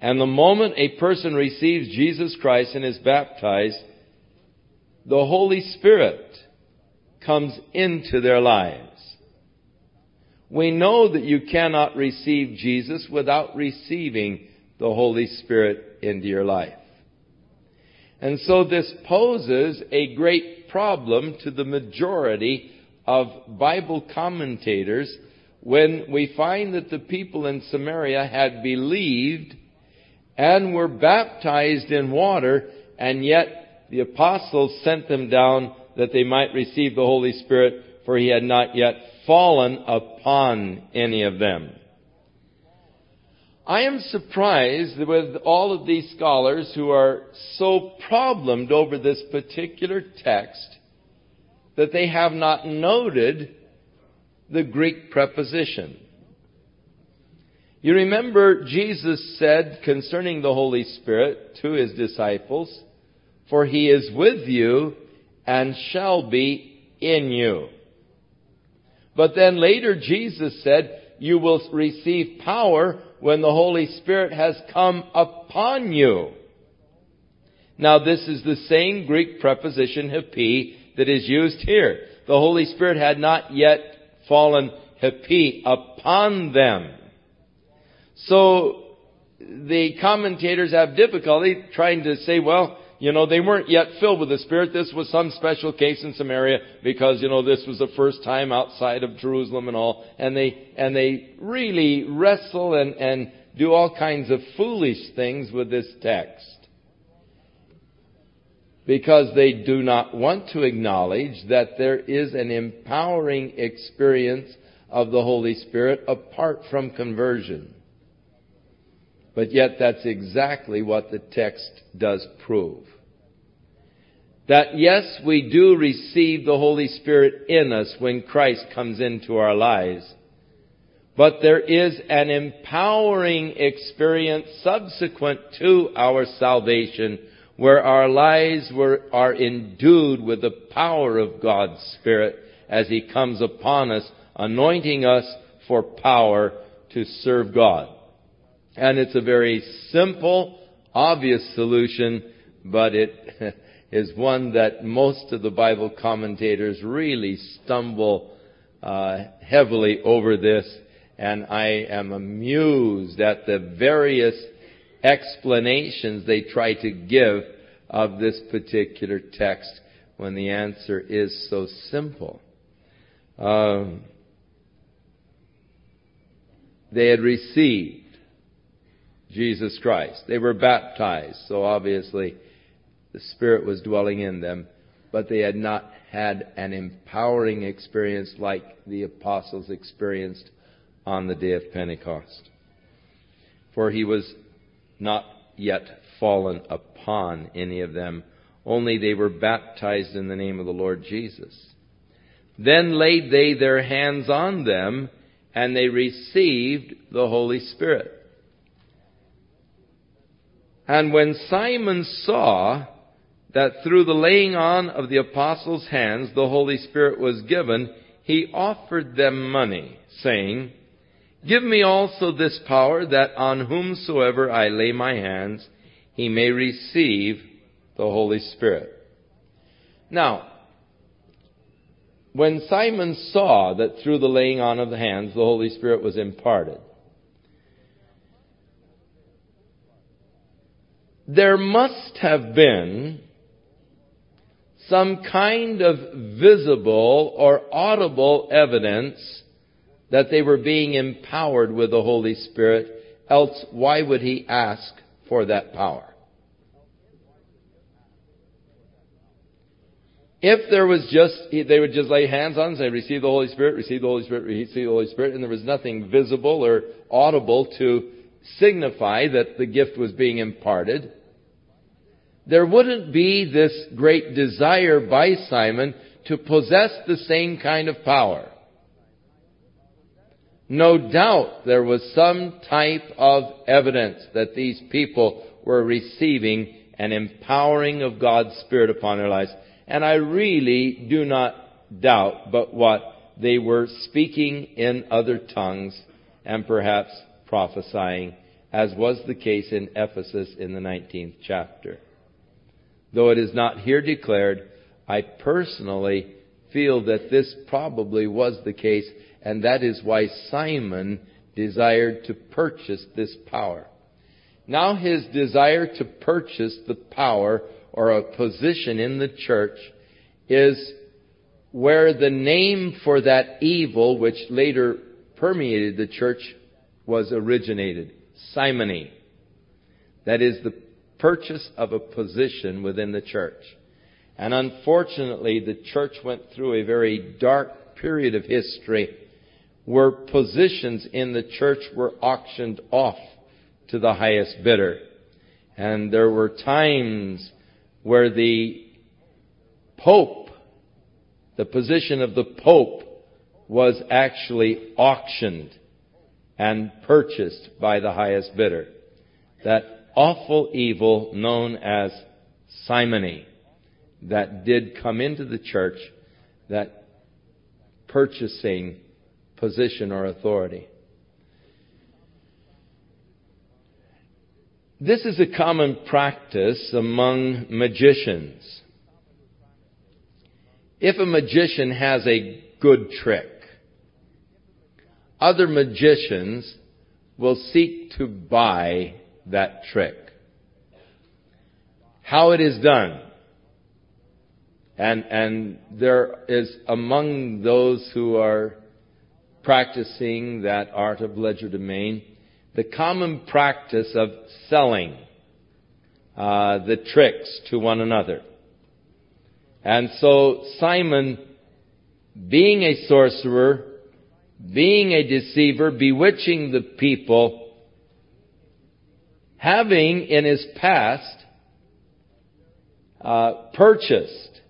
And the moment a person receives Jesus Christ and is baptized, the Holy Spirit comes into their lives. We know that you cannot receive Jesus without receiving the Holy Spirit into your life. And so this poses a great problem to the majority of Bible commentators when we find that the people in Samaria had believed and were baptized in water, and yet the apostles sent them down that they might receive the Holy Spirit, for he had not yet fallen upon any of them. I am surprised with all of these scholars who are so problemed over this particular text that they have not noted the Greek preposition. You remember Jesus said concerning the Holy Spirit to his disciples, For he is with you and shall be in you. But then later Jesus said, You will receive power when the Holy Spirit has come upon you. Now this is the same Greek preposition epi that is used here. The Holy Spirit had not yet fallen epi upon them. So the commentators have difficulty trying to say, well, you know, they weren't yet filled with the Spirit. This was some special case in Samaria because, you know, this was the first time outside of Jerusalem and all. And they, and they really wrestle and, and do all kinds of foolish things with this text. Because they do not want to acknowledge that there is an empowering experience of the Holy Spirit apart from conversion. But yet that's exactly what the text does prove. That yes, we do receive the Holy Spirit in us when Christ comes into our lives. But there is an empowering experience subsequent to our salvation where our lives were, are endued with the power of God's Spirit as He comes upon us, anointing us for power to serve God. And it's a very simple, obvious solution, but it is one that most of the Bible commentators really stumble uh, heavily over this, and I am amused at the various explanations they try to give of this particular text when the answer is so simple. Um, they had received Jesus Christ. They were baptized, so obviously the Spirit was dwelling in them, but they had not had an empowering experience like the apostles experienced on the day of Pentecost. For he was not yet fallen upon any of them, only they were baptized in the name of the Lord Jesus. Then laid they their hands on them, and they received the Holy Spirit. And when Simon saw that through the laying on of the apostles' hands the Holy Spirit was given, he offered them money, saying, Give me also this power that on whomsoever I lay my hands, he may receive the Holy Spirit. Now, when Simon saw that through the laying on of the hands the Holy Spirit was imparted, there must have been some kind of visible or audible evidence that they were being empowered with the Holy Spirit Else, why would he ask for that power? If there was just, they would just lay hands on and say, receive the Holy Spirit, receive the Holy Spirit, receive the Holy Spirit, and there was nothing visible or audible to signify that the gift was being imparted, there wouldn't be this great desire by Simon to possess the same kind of power. No doubt there was some type of evidence that these people were receiving an empowering of God's Spirit upon their lives. And I really do not doubt but what they were speaking in other tongues and perhaps prophesying, as was the case in Ephesus in the 19th chapter. Though it is not here declared, I personally feel that this probably was the case, and that is why Simon desired to purchase this power. Now his desire to purchase the power or a position in the church is where the name for that evil, which later permeated the church, was originated. Simony. That is the purchase of a position within the church. And unfortunately, the church went through a very dark period of history where positions in the church were auctioned off to the highest bidder. And there were times where the Pope, the position of the Pope, was actually auctioned and purchased by the highest bidder. That awful evil known as simony that did come into the church, that purchasing position or authority. This is a common practice among magicians. If a magician has a good trick, other magicians will seek to buy that trick. How it is done. And, and there is among those who are practicing that art of legerdemain, the common practice of selling uh, the tricks to one another. And so Simon, being a sorcerer, being a deceiver, bewitching the people, having in his past uh, purchased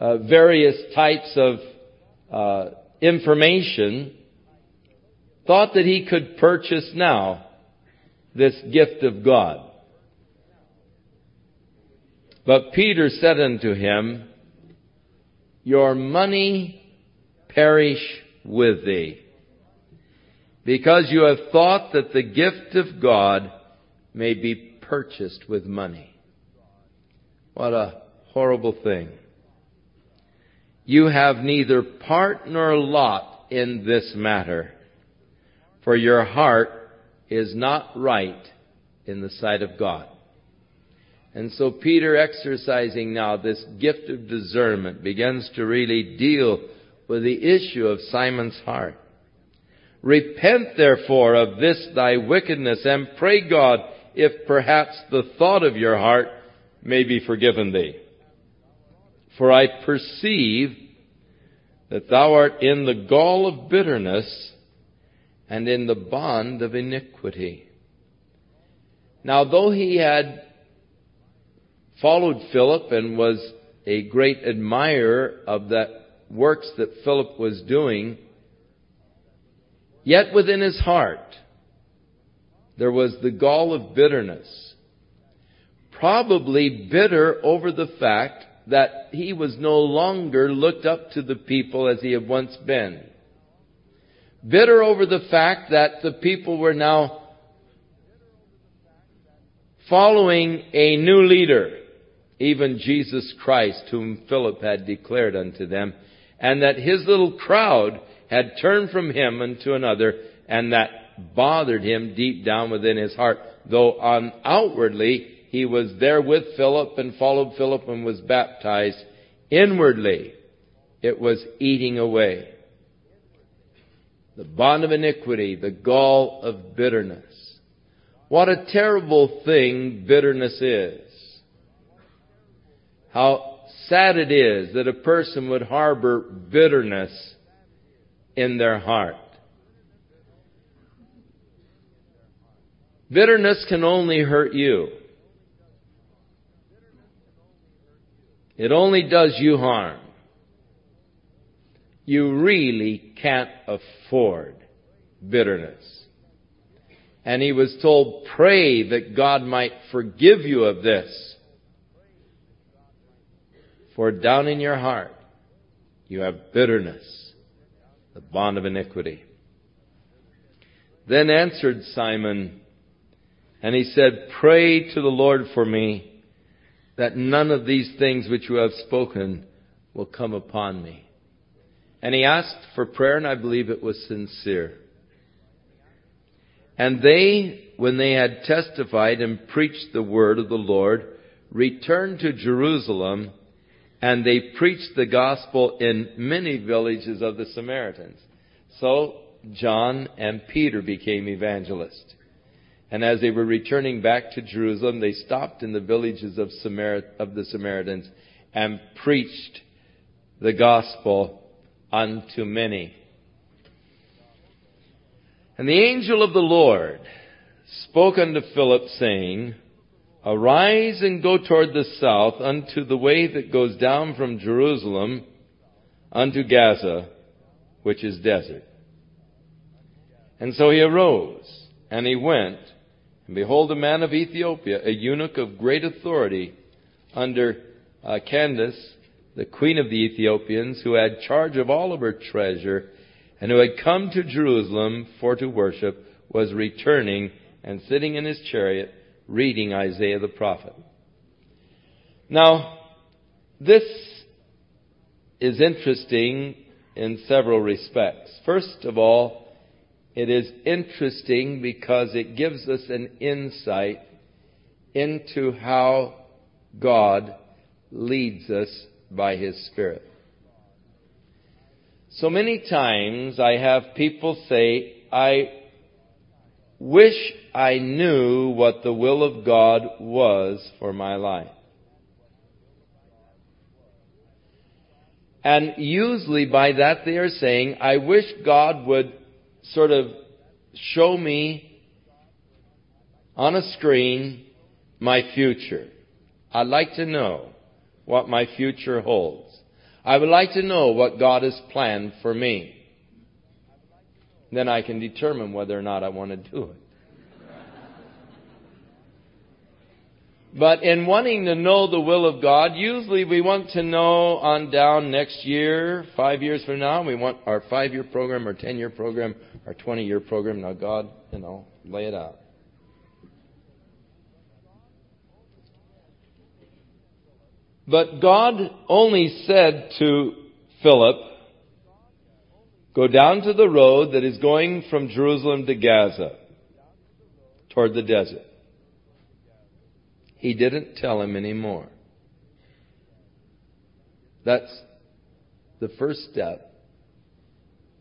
uh, various types of uh, information, thought that he could purchase now this gift of God. But Peter said unto him, Your money perish with thee, because you have thought that the gift of God may be purchased with money. What a horrible thing. You have neither part nor lot in this matter, for your heart is not right in the sight of God. And so Peter, exercising now this gift of discernment, begins to really deal with the issue of Simon's heart. Repent therefore of this thy wickedness and pray God if perhaps the thought of your heart may be forgiven thee. For I perceive that thou art in the gall of bitterness and in the bond of iniquity. Now though he had followed Philip and was a great admirer of the works that Philip was doing, yet within his heart there was the gall of bitterness. Probably bitter over the fact that he was no longer looked up to the people as he had once been. Bitter over the fact that the people were now following a new leader even Jesus Christ, whom Philip had declared unto them, and that his little crowd had turned from him unto another, and that bothered him deep down within his heart, though on outwardly he was there with Philip and followed Philip and was baptized. Inwardly, it was eating away. The bond of iniquity, the gall of bitterness. What a terrible thing bitterness is. How sad it is that a person would harbor bitterness in their heart. Bitterness can only hurt you. It only does you harm. You really can't afford bitterness. And he was told, pray that God might forgive you of this. For down in your heart, you have bitterness, the bond of iniquity. Then answered Simon, and he said, Pray to the Lord for me, that none of these things which you have spoken will come upon me. And he asked for prayer, and I believe it was sincere. And they, when they had testified and preached the word of the Lord, returned to Jerusalem, and they preached the gospel in many villages of the Samaritans. So John and Peter became evangelists. And as they were returning back to Jerusalem, they stopped in the villages of, of the Samaritans and preached the gospel unto many. And the angel of the Lord spoke unto Philip, saying, Arise and go toward the south unto the way that goes down from Jerusalem unto Gaza, which is desert. And so he arose, and he went, and behold, a man of Ethiopia, a eunuch of great authority under uh, Candace, the queen of the Ethiopians, who had charge of all of her treasure, and who had come to Jerusalem for to worship, was returning and sitting in his chariot, reading Isaiah the prophet. Now, this is interesting in several respects. First of all, it is interesting because it gives us an insight into how God leads us by His Spirit. So many times I have people say, I wish I knew what the will of God was for my life. And usually by that they are saying, I wish God would sort of show me on a screen my future. I'd like to know what my future holds. I would like to know what God has planned for me. Then I can determine whether or not I want to do it. But in wanting to know the will of God, usually we want to know on down next year, five years from now, we want our five year program, our ten year program, our twenty year program. Now God, you know, lay it out. But God only said to Philip, go down to the road that is going from Jerusalem to Gaza, toward the desert. He didn't tell him anymore. That's the first step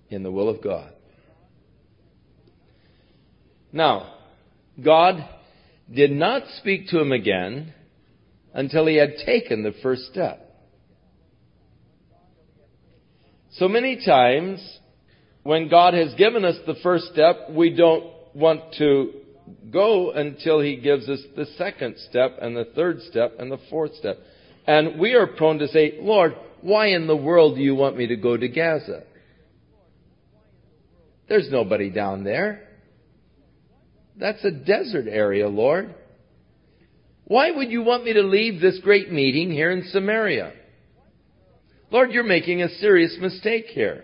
in the will of God. Now, God did not speak to him again until he had taken the first step. So many times, when God has given us the first step, we don't want to go until he gives us the second step and the third step and the fourth step. And we are prone to say, Lord, why in the world do you want me to go to Gaza? There's nobody down there. That's a desert area, Lord. Why would you want me to leave this great meeting here in Samaria? Lord, you're making a serious mistake here.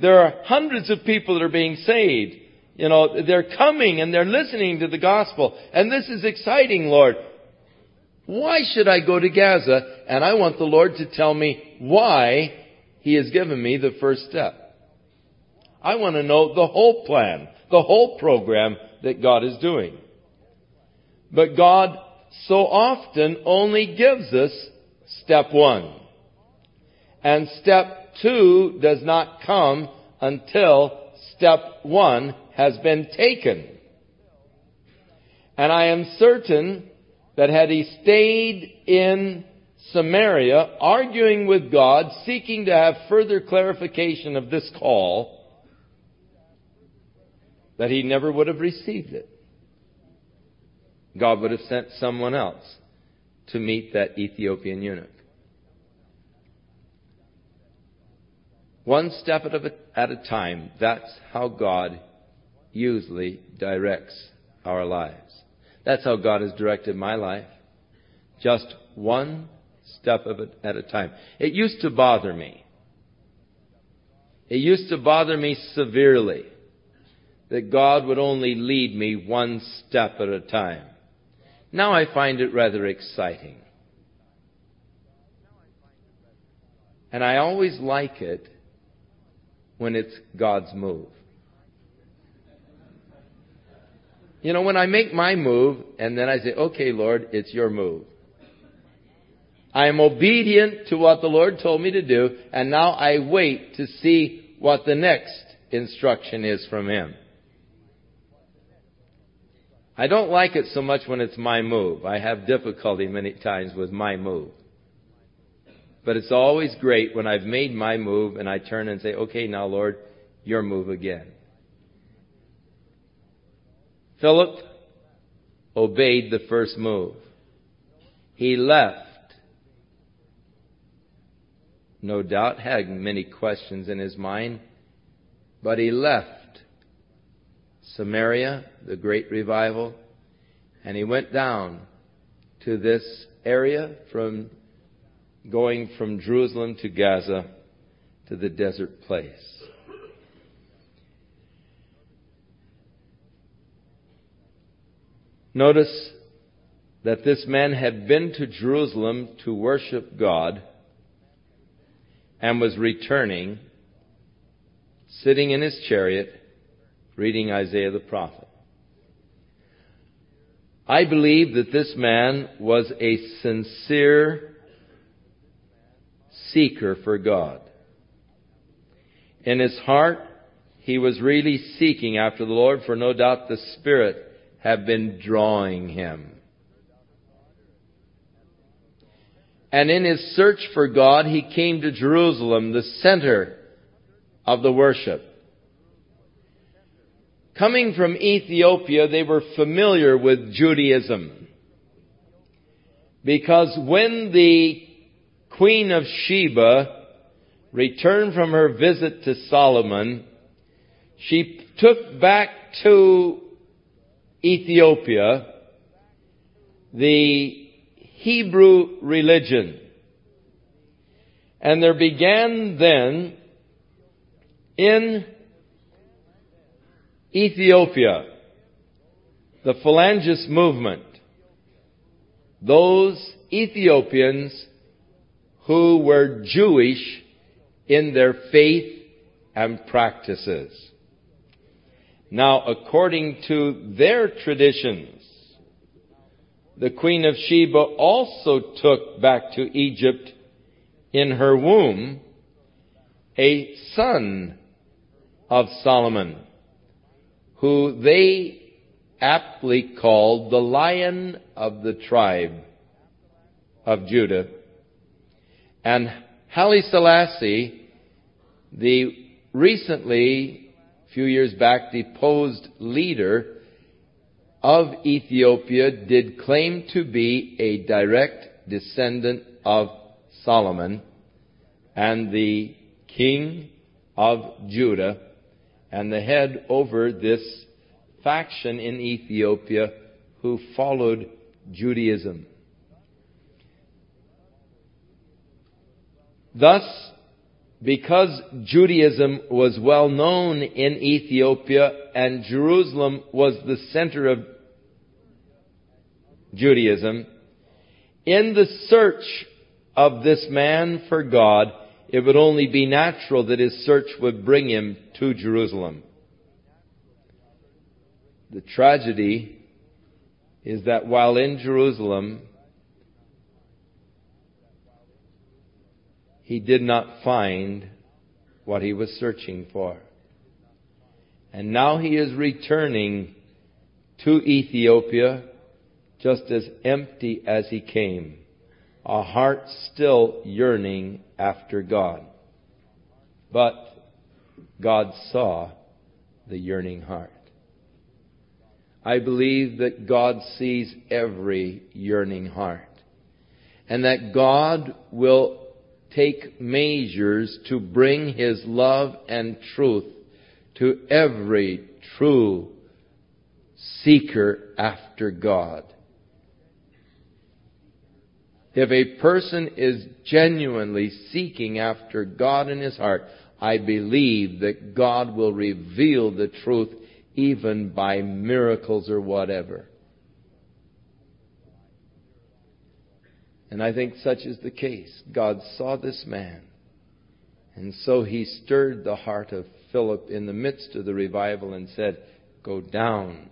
There are hundreds of people that are being saved. You know, they're coming and they're listening to the gospel. And this is exciting, Lord. Why should I go to Gaza? And I want the Lord to tell me why He has given me the first step. I want to know the whole plan, the whole program that God is doing. But God so often only gives us step one. And step two does not come until step one has been taken. And I am certain that had he stayed in Samaria, arguing with God, seeking to have further clarification of this call, that he never would have received it. God would have sent someone else to meet that Ethiopian eunuch. One step at a, time, that's how God usually directs our lives. That's how God has directed my life. Just one step of it at a time. It used to bother me. It used to bother me severely that God would only lead me one step at a time. Now I find it rather exciting. And I always like it when it's God's move. You know, when I make my move and then I say, okay, Lord, it's your move. I am obedient to what the Lord told me to do, and now I wait to see what the next instruction is from Him. I don't like it so much when it's my move. I have difficulty many times with my move. But it's always great when I've made my move and I turn and say, okay, now Lord, your move again. Philip obeyed the first move. He left. No doubt had many questions in his mind, but he left Samaria, the great revival, and he went down to this area from going from Jerusalem to Gaza to the desert place. Notice that this man had been to Jerusalem to worship God and was returning, sitting in his chariot, reading Isaiah the prophet. I believe that this man was a sincere seeker for God. In his heart, he was really seeking after the Lord, for no doubt the Spirit had been drawing him. And in his search for God, he came to Jerusalem, the center of the worship. Coming from Ethiopia, they were familiar with Judaism. Because when the Queen of Sheba returned from her visit to Solomon, she took back to Ethiopia the Hebrew religion. And there began then in Ethiopia, the Falasha movement, those Ethiopians who were Jewish in their faith and practices. Now, according to their traditions, the Queen of Sheba also took back to Egypt in her womb a son of Solomon who they aptly called the lion of the tribe of Judah. And Haile Selassie, the recently, few years back, the deposed leader of Ethiopia did claim to be a direct descendant of Solomon and the king of Judah and the head over this faction in Ethiopia who followed Judaism. Thus, because Judaism was well known in Ethiopia and Jerusalem was the center of Judaism, in the search of this man for God, it would only be natural that his search would bring him to Jerusalem. The tragedy is that while in Jerusalem, he did not find what he was searching for. And now he is returning to Ethiopia just as empty as he came, a heart still yearning after God. But God saw the yearning heart. I believe that God sees every yearning heart and that God will take measures to bring His love and truth to every true seeker after God. If a person is genuinely seeking after God in his heart, I believe that God will reveal the truth even by miracles or whatever. And I think such is the case. God saw this man. And so he stirred the heart of Philip in the midst of the revival and said, Go down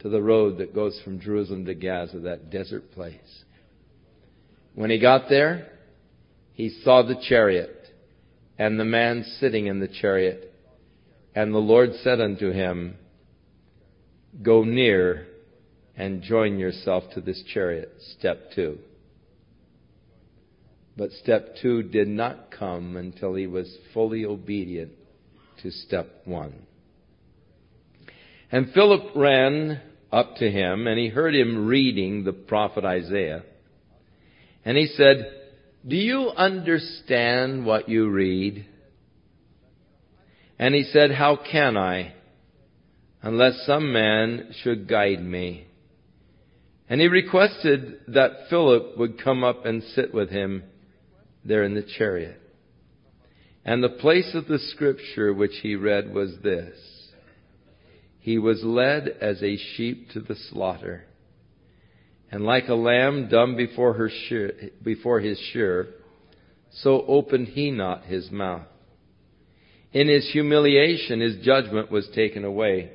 to the road that goes from Jerusalem to Gaza, that desert place. When he got there, he saw the chariot and the man sitting in the chariot. And the Lord said unto him, Go near and join yourself to this chariot. Step two. But step two did not come until he was fully obedient to step one. And Philip ran up to him and he heard him reading the prophet Isaiah. And he said, Do you understand what you read? And he said, How can I, unless some man should guide me? And he requested that Philip would come up and sit with him there in the chariot. And the place of the scripture which he read was this. He was led as a sheep to the slaughter. And like a lamb dumb before, her shear, before his shearer, so opened he not his mouth. In his humiliation, his judgment was taken away.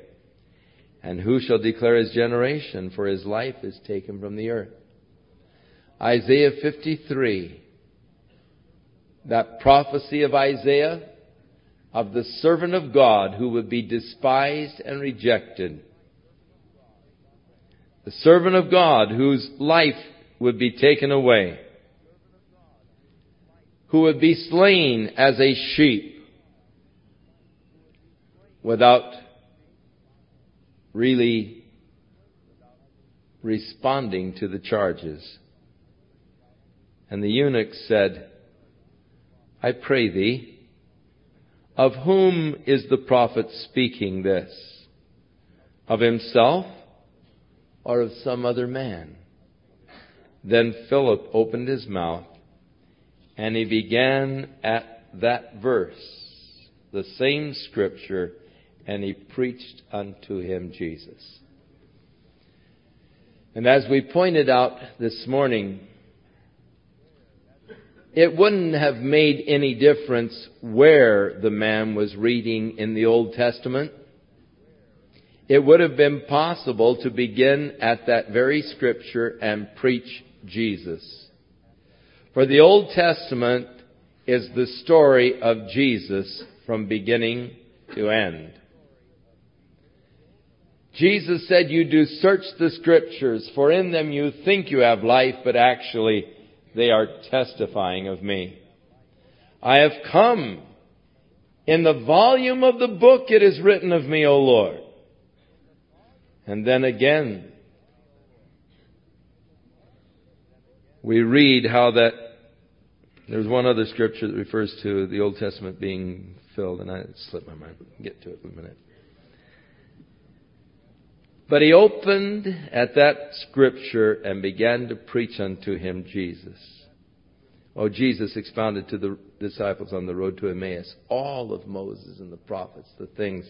And who shall declare his generation? For his life is taken from the earth. Isaiah 53 that prophecy of Isaiah of the servant of God who would be despised and rejected. The servant of God whose life would be taken away. Who would be slain as a sheep without really responding to the charges. And the eunuch said, I pray thee, of whom is the prophet speaking this? Of himself or of some other man? Then Philip opened his mouth and he began at that verse, the same scripture, and he preached unto him Jesus. And as we pointed out this morning, it wouldn't have made any difference where the man was reading in the Old Testament. It would have been possible to begin at that very scripture and preach Jesus. For the Old Testament is the story of Jesus from beginning to end. Jesus said, You do search the scriptures, for in them you think you have life, but actually they are testifying of me. I have come. In the volume of the book it is written of me, O Lord. And then again, we read how that there's one other scripture that refers to the Old Testament being filled, and I slipped my mind. We'll get to it in a minute. But he opened at that scripture and began to preach unto him Jesus. Oh, Jesus expounded to the disciples on the road to Emmaus all of Moses and the prophets, the things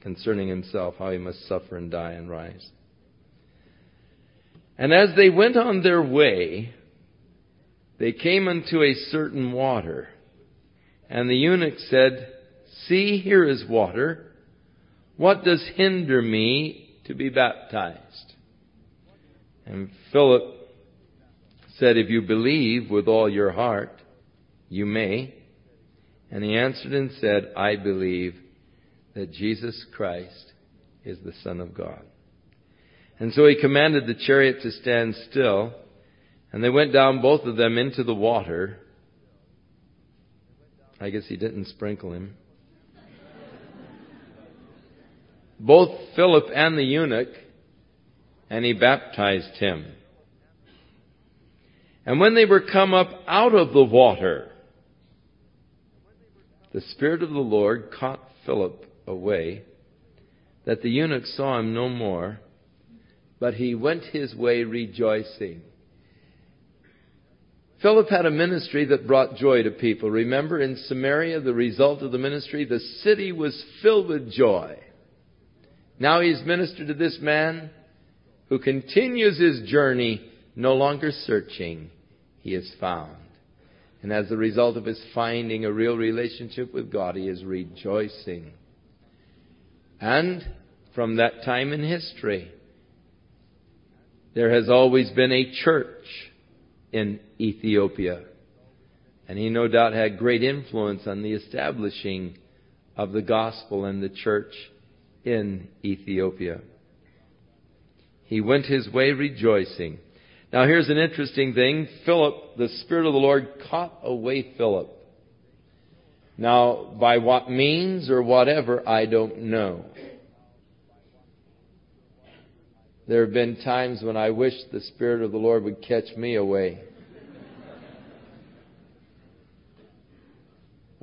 concerning himself, how he must suffer and die and rise. And as they went on their way, they came unto a certain water. And the eunuch said, See, here is water. What does hinder me to be baptized. And Philip said, If you believe with all your heart, you may. And he answered and said, I believe that Jesus Christ is the Son of God. And so he commanded the chariot to stand still, and they went down both of them into the water. I guess he didn't sprinkle him. Both Philip and the eunuch, and he baptized him. And when they were come up out of the water, the Spirit of the Lord caught Philip away, that the eunuch saw him no more, but he went his way rejoicing. Philip had a ministry that brought joy to people. Remember in Samaria, the result of the ministry, the city was filled with joy. Now he's ministered to this man who continues his journey, no longer searching. He is found. And as a result of his finding a real relationship with God, he is rejoicing. And from that time in history, there has always been a church in Ethiopia. And he no doubt had great influence on the establishing of the gospel and the church in Ethiopia. He went his way rejoicing. Now here's an interesting thing. Philip, the Spirit of the Lord caught away Philip. Now, by what means or whatever, I don't know. There have been times when I wish the Spirit of the Lord would catch me away.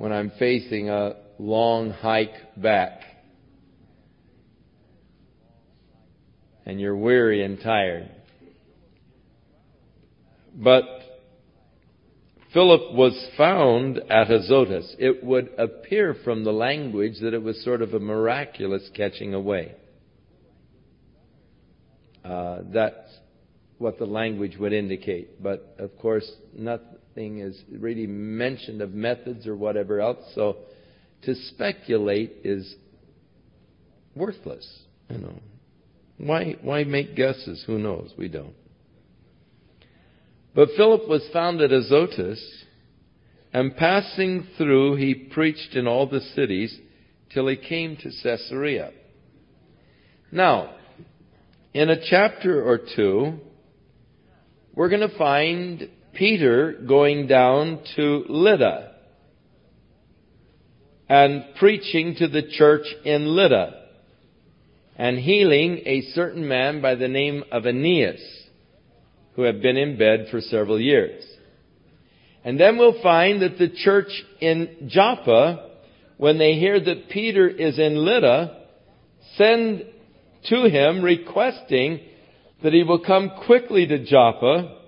when I'm facing a long hike back. And you're weary and tired. But Philip was found at Azotus. It would appear from the language that it was sort of a miraculous catching away. Uh, that's what the language would indicate. But of course, nothing is really mentioned of methods or whatever else. So to speculate is worthless. You know, why why make guesses? Who knows? We don't. But Philip was found at Azotus, and passing through, he preached in all the cities till he came to Caesarea. Now, in a chapter or two, we're going to find Peter going down to Lydda and preaching to the church in Lydda and healing a certain man by the name of Aeneas who had been in bed for several years. And then we'll find that the church in Joppa, when they hear that Peter is in Lydda, send to him requesting that he will come quickly to Joppa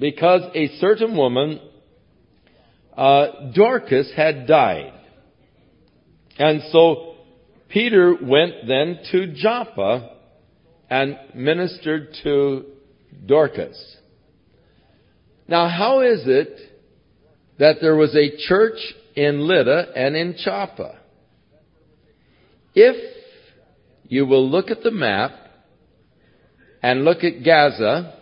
because a certain woman, uh, Dorcas, had died. And so Peter went then to Joppa and ministered to Dorcas. Now, how is it that there was a church in Lydda and in Joppa? If you will look at the map and look at Gaza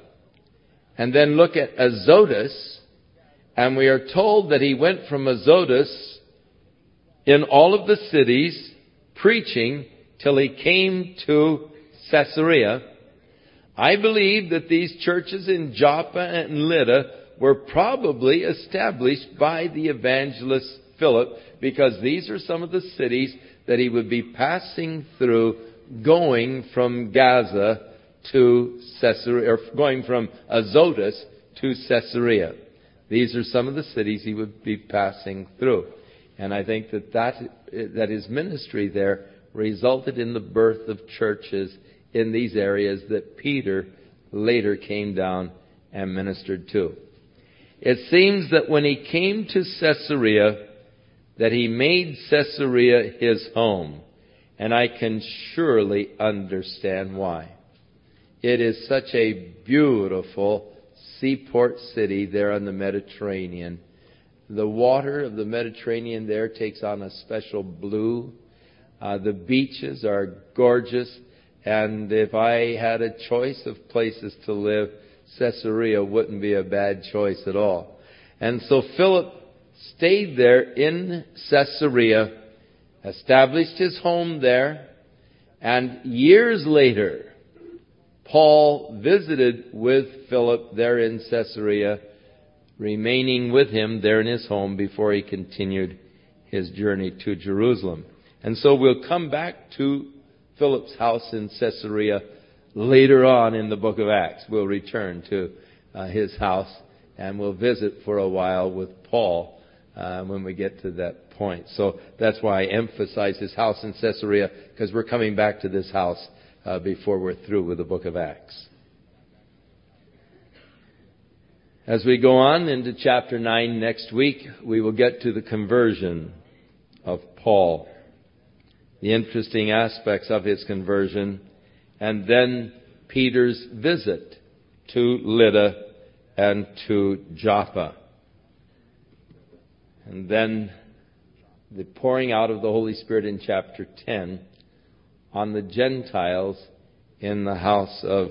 and then look at Azotus, and we are told that he went from Azotus in all of the cities preaching till he came to Caesarea. I believe that these churches in Joppa and Lydda were probably established by the evangelist Philip because these are some of the cities that he would be passing through going from Gaza to Caesarea, or going from Azotus to Caesarea. These are some of the cities he would be passing through. And I think that, that, that his ministry there resulted in the birth of churches in these areas that Peter later came down and ministered to. It seems that when he came to Caesarea, that he made Caesarea his home. And I can surely understand why. It is such a beautiful seaport city there on the Mediterranean. The water of the Mediterranean there takes on a special blue. Uh, the beaches are gorgeous. And if I had a choice of places to live, Caesarea wouldn't be a bad choice at all. And so Philip stayed there in Caesarea established his home there, and years later, Paul visited with Philip there in Caesarea, remaining with him there in his home before he continued his journey to Jerusalem. And so we'll come back to Philip's house in Caesarea later on in the book of Acts. We'll return to uh, his house and we'll visit for a while with Paul uh, when we get to that point. So that's why I emphasize his house in Caesarea because we're coming back to this house uh, before we're through with the book of Acts. As we go on into chapter 9 next week, we will get to the conversion of Paul, the interesting aspects of his conversion, and then Peter's visit to Lydda and to Joppa. And then the pouring out of the Holy Spirit in chapter 10 on the Gentiles in the house of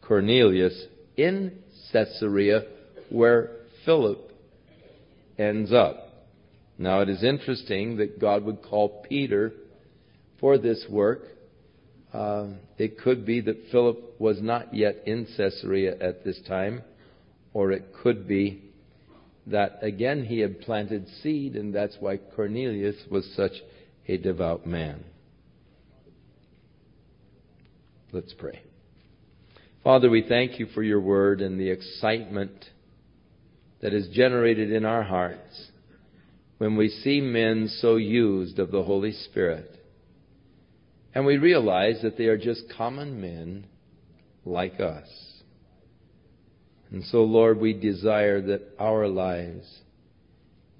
Cornelius in Caesarea where Philip ends up. Now it is interesting that God would call Peter for this work. Uh, it could be that Philip was not yet in Caesarea at this time, or it could be that again he had planted seed, and that's why Cornelius was such a devout man. Let's pray. Father, we thank you for your word and the excitement that is generated in our hearts when we see men so used of the Holy Spirit. And we realize that they are just common men like us. And so, Lord, we desire that our lives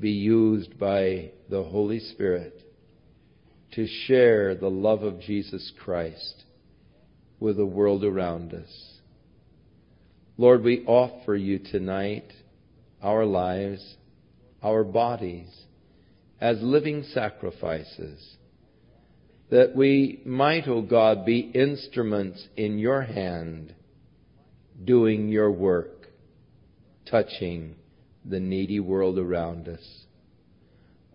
be used by the Holy Spirit to share the love of Jesus Christ with the world around us. Lord, we offer you tonight our lives, our bodies, as living sacrifices, that we might, O God, be instruments in your hand, doing your work touching the needy world around us.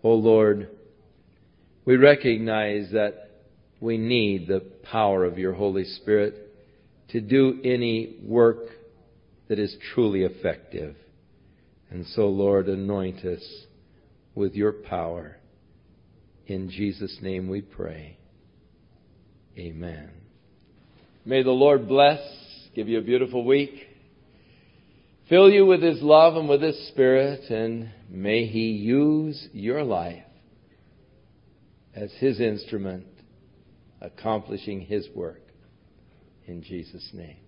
Oh Lord, we recognize that we need the power of your Holy Spirit to do any work that is truly effective. And so, Lord, anoint us with your power. In Jesus' name we pray. Amen. May the Lord bless, give you a beautiful week fill you with His love and with His Spirit, and may He use your life as His instrument accomplishing His work. In Jesus' name.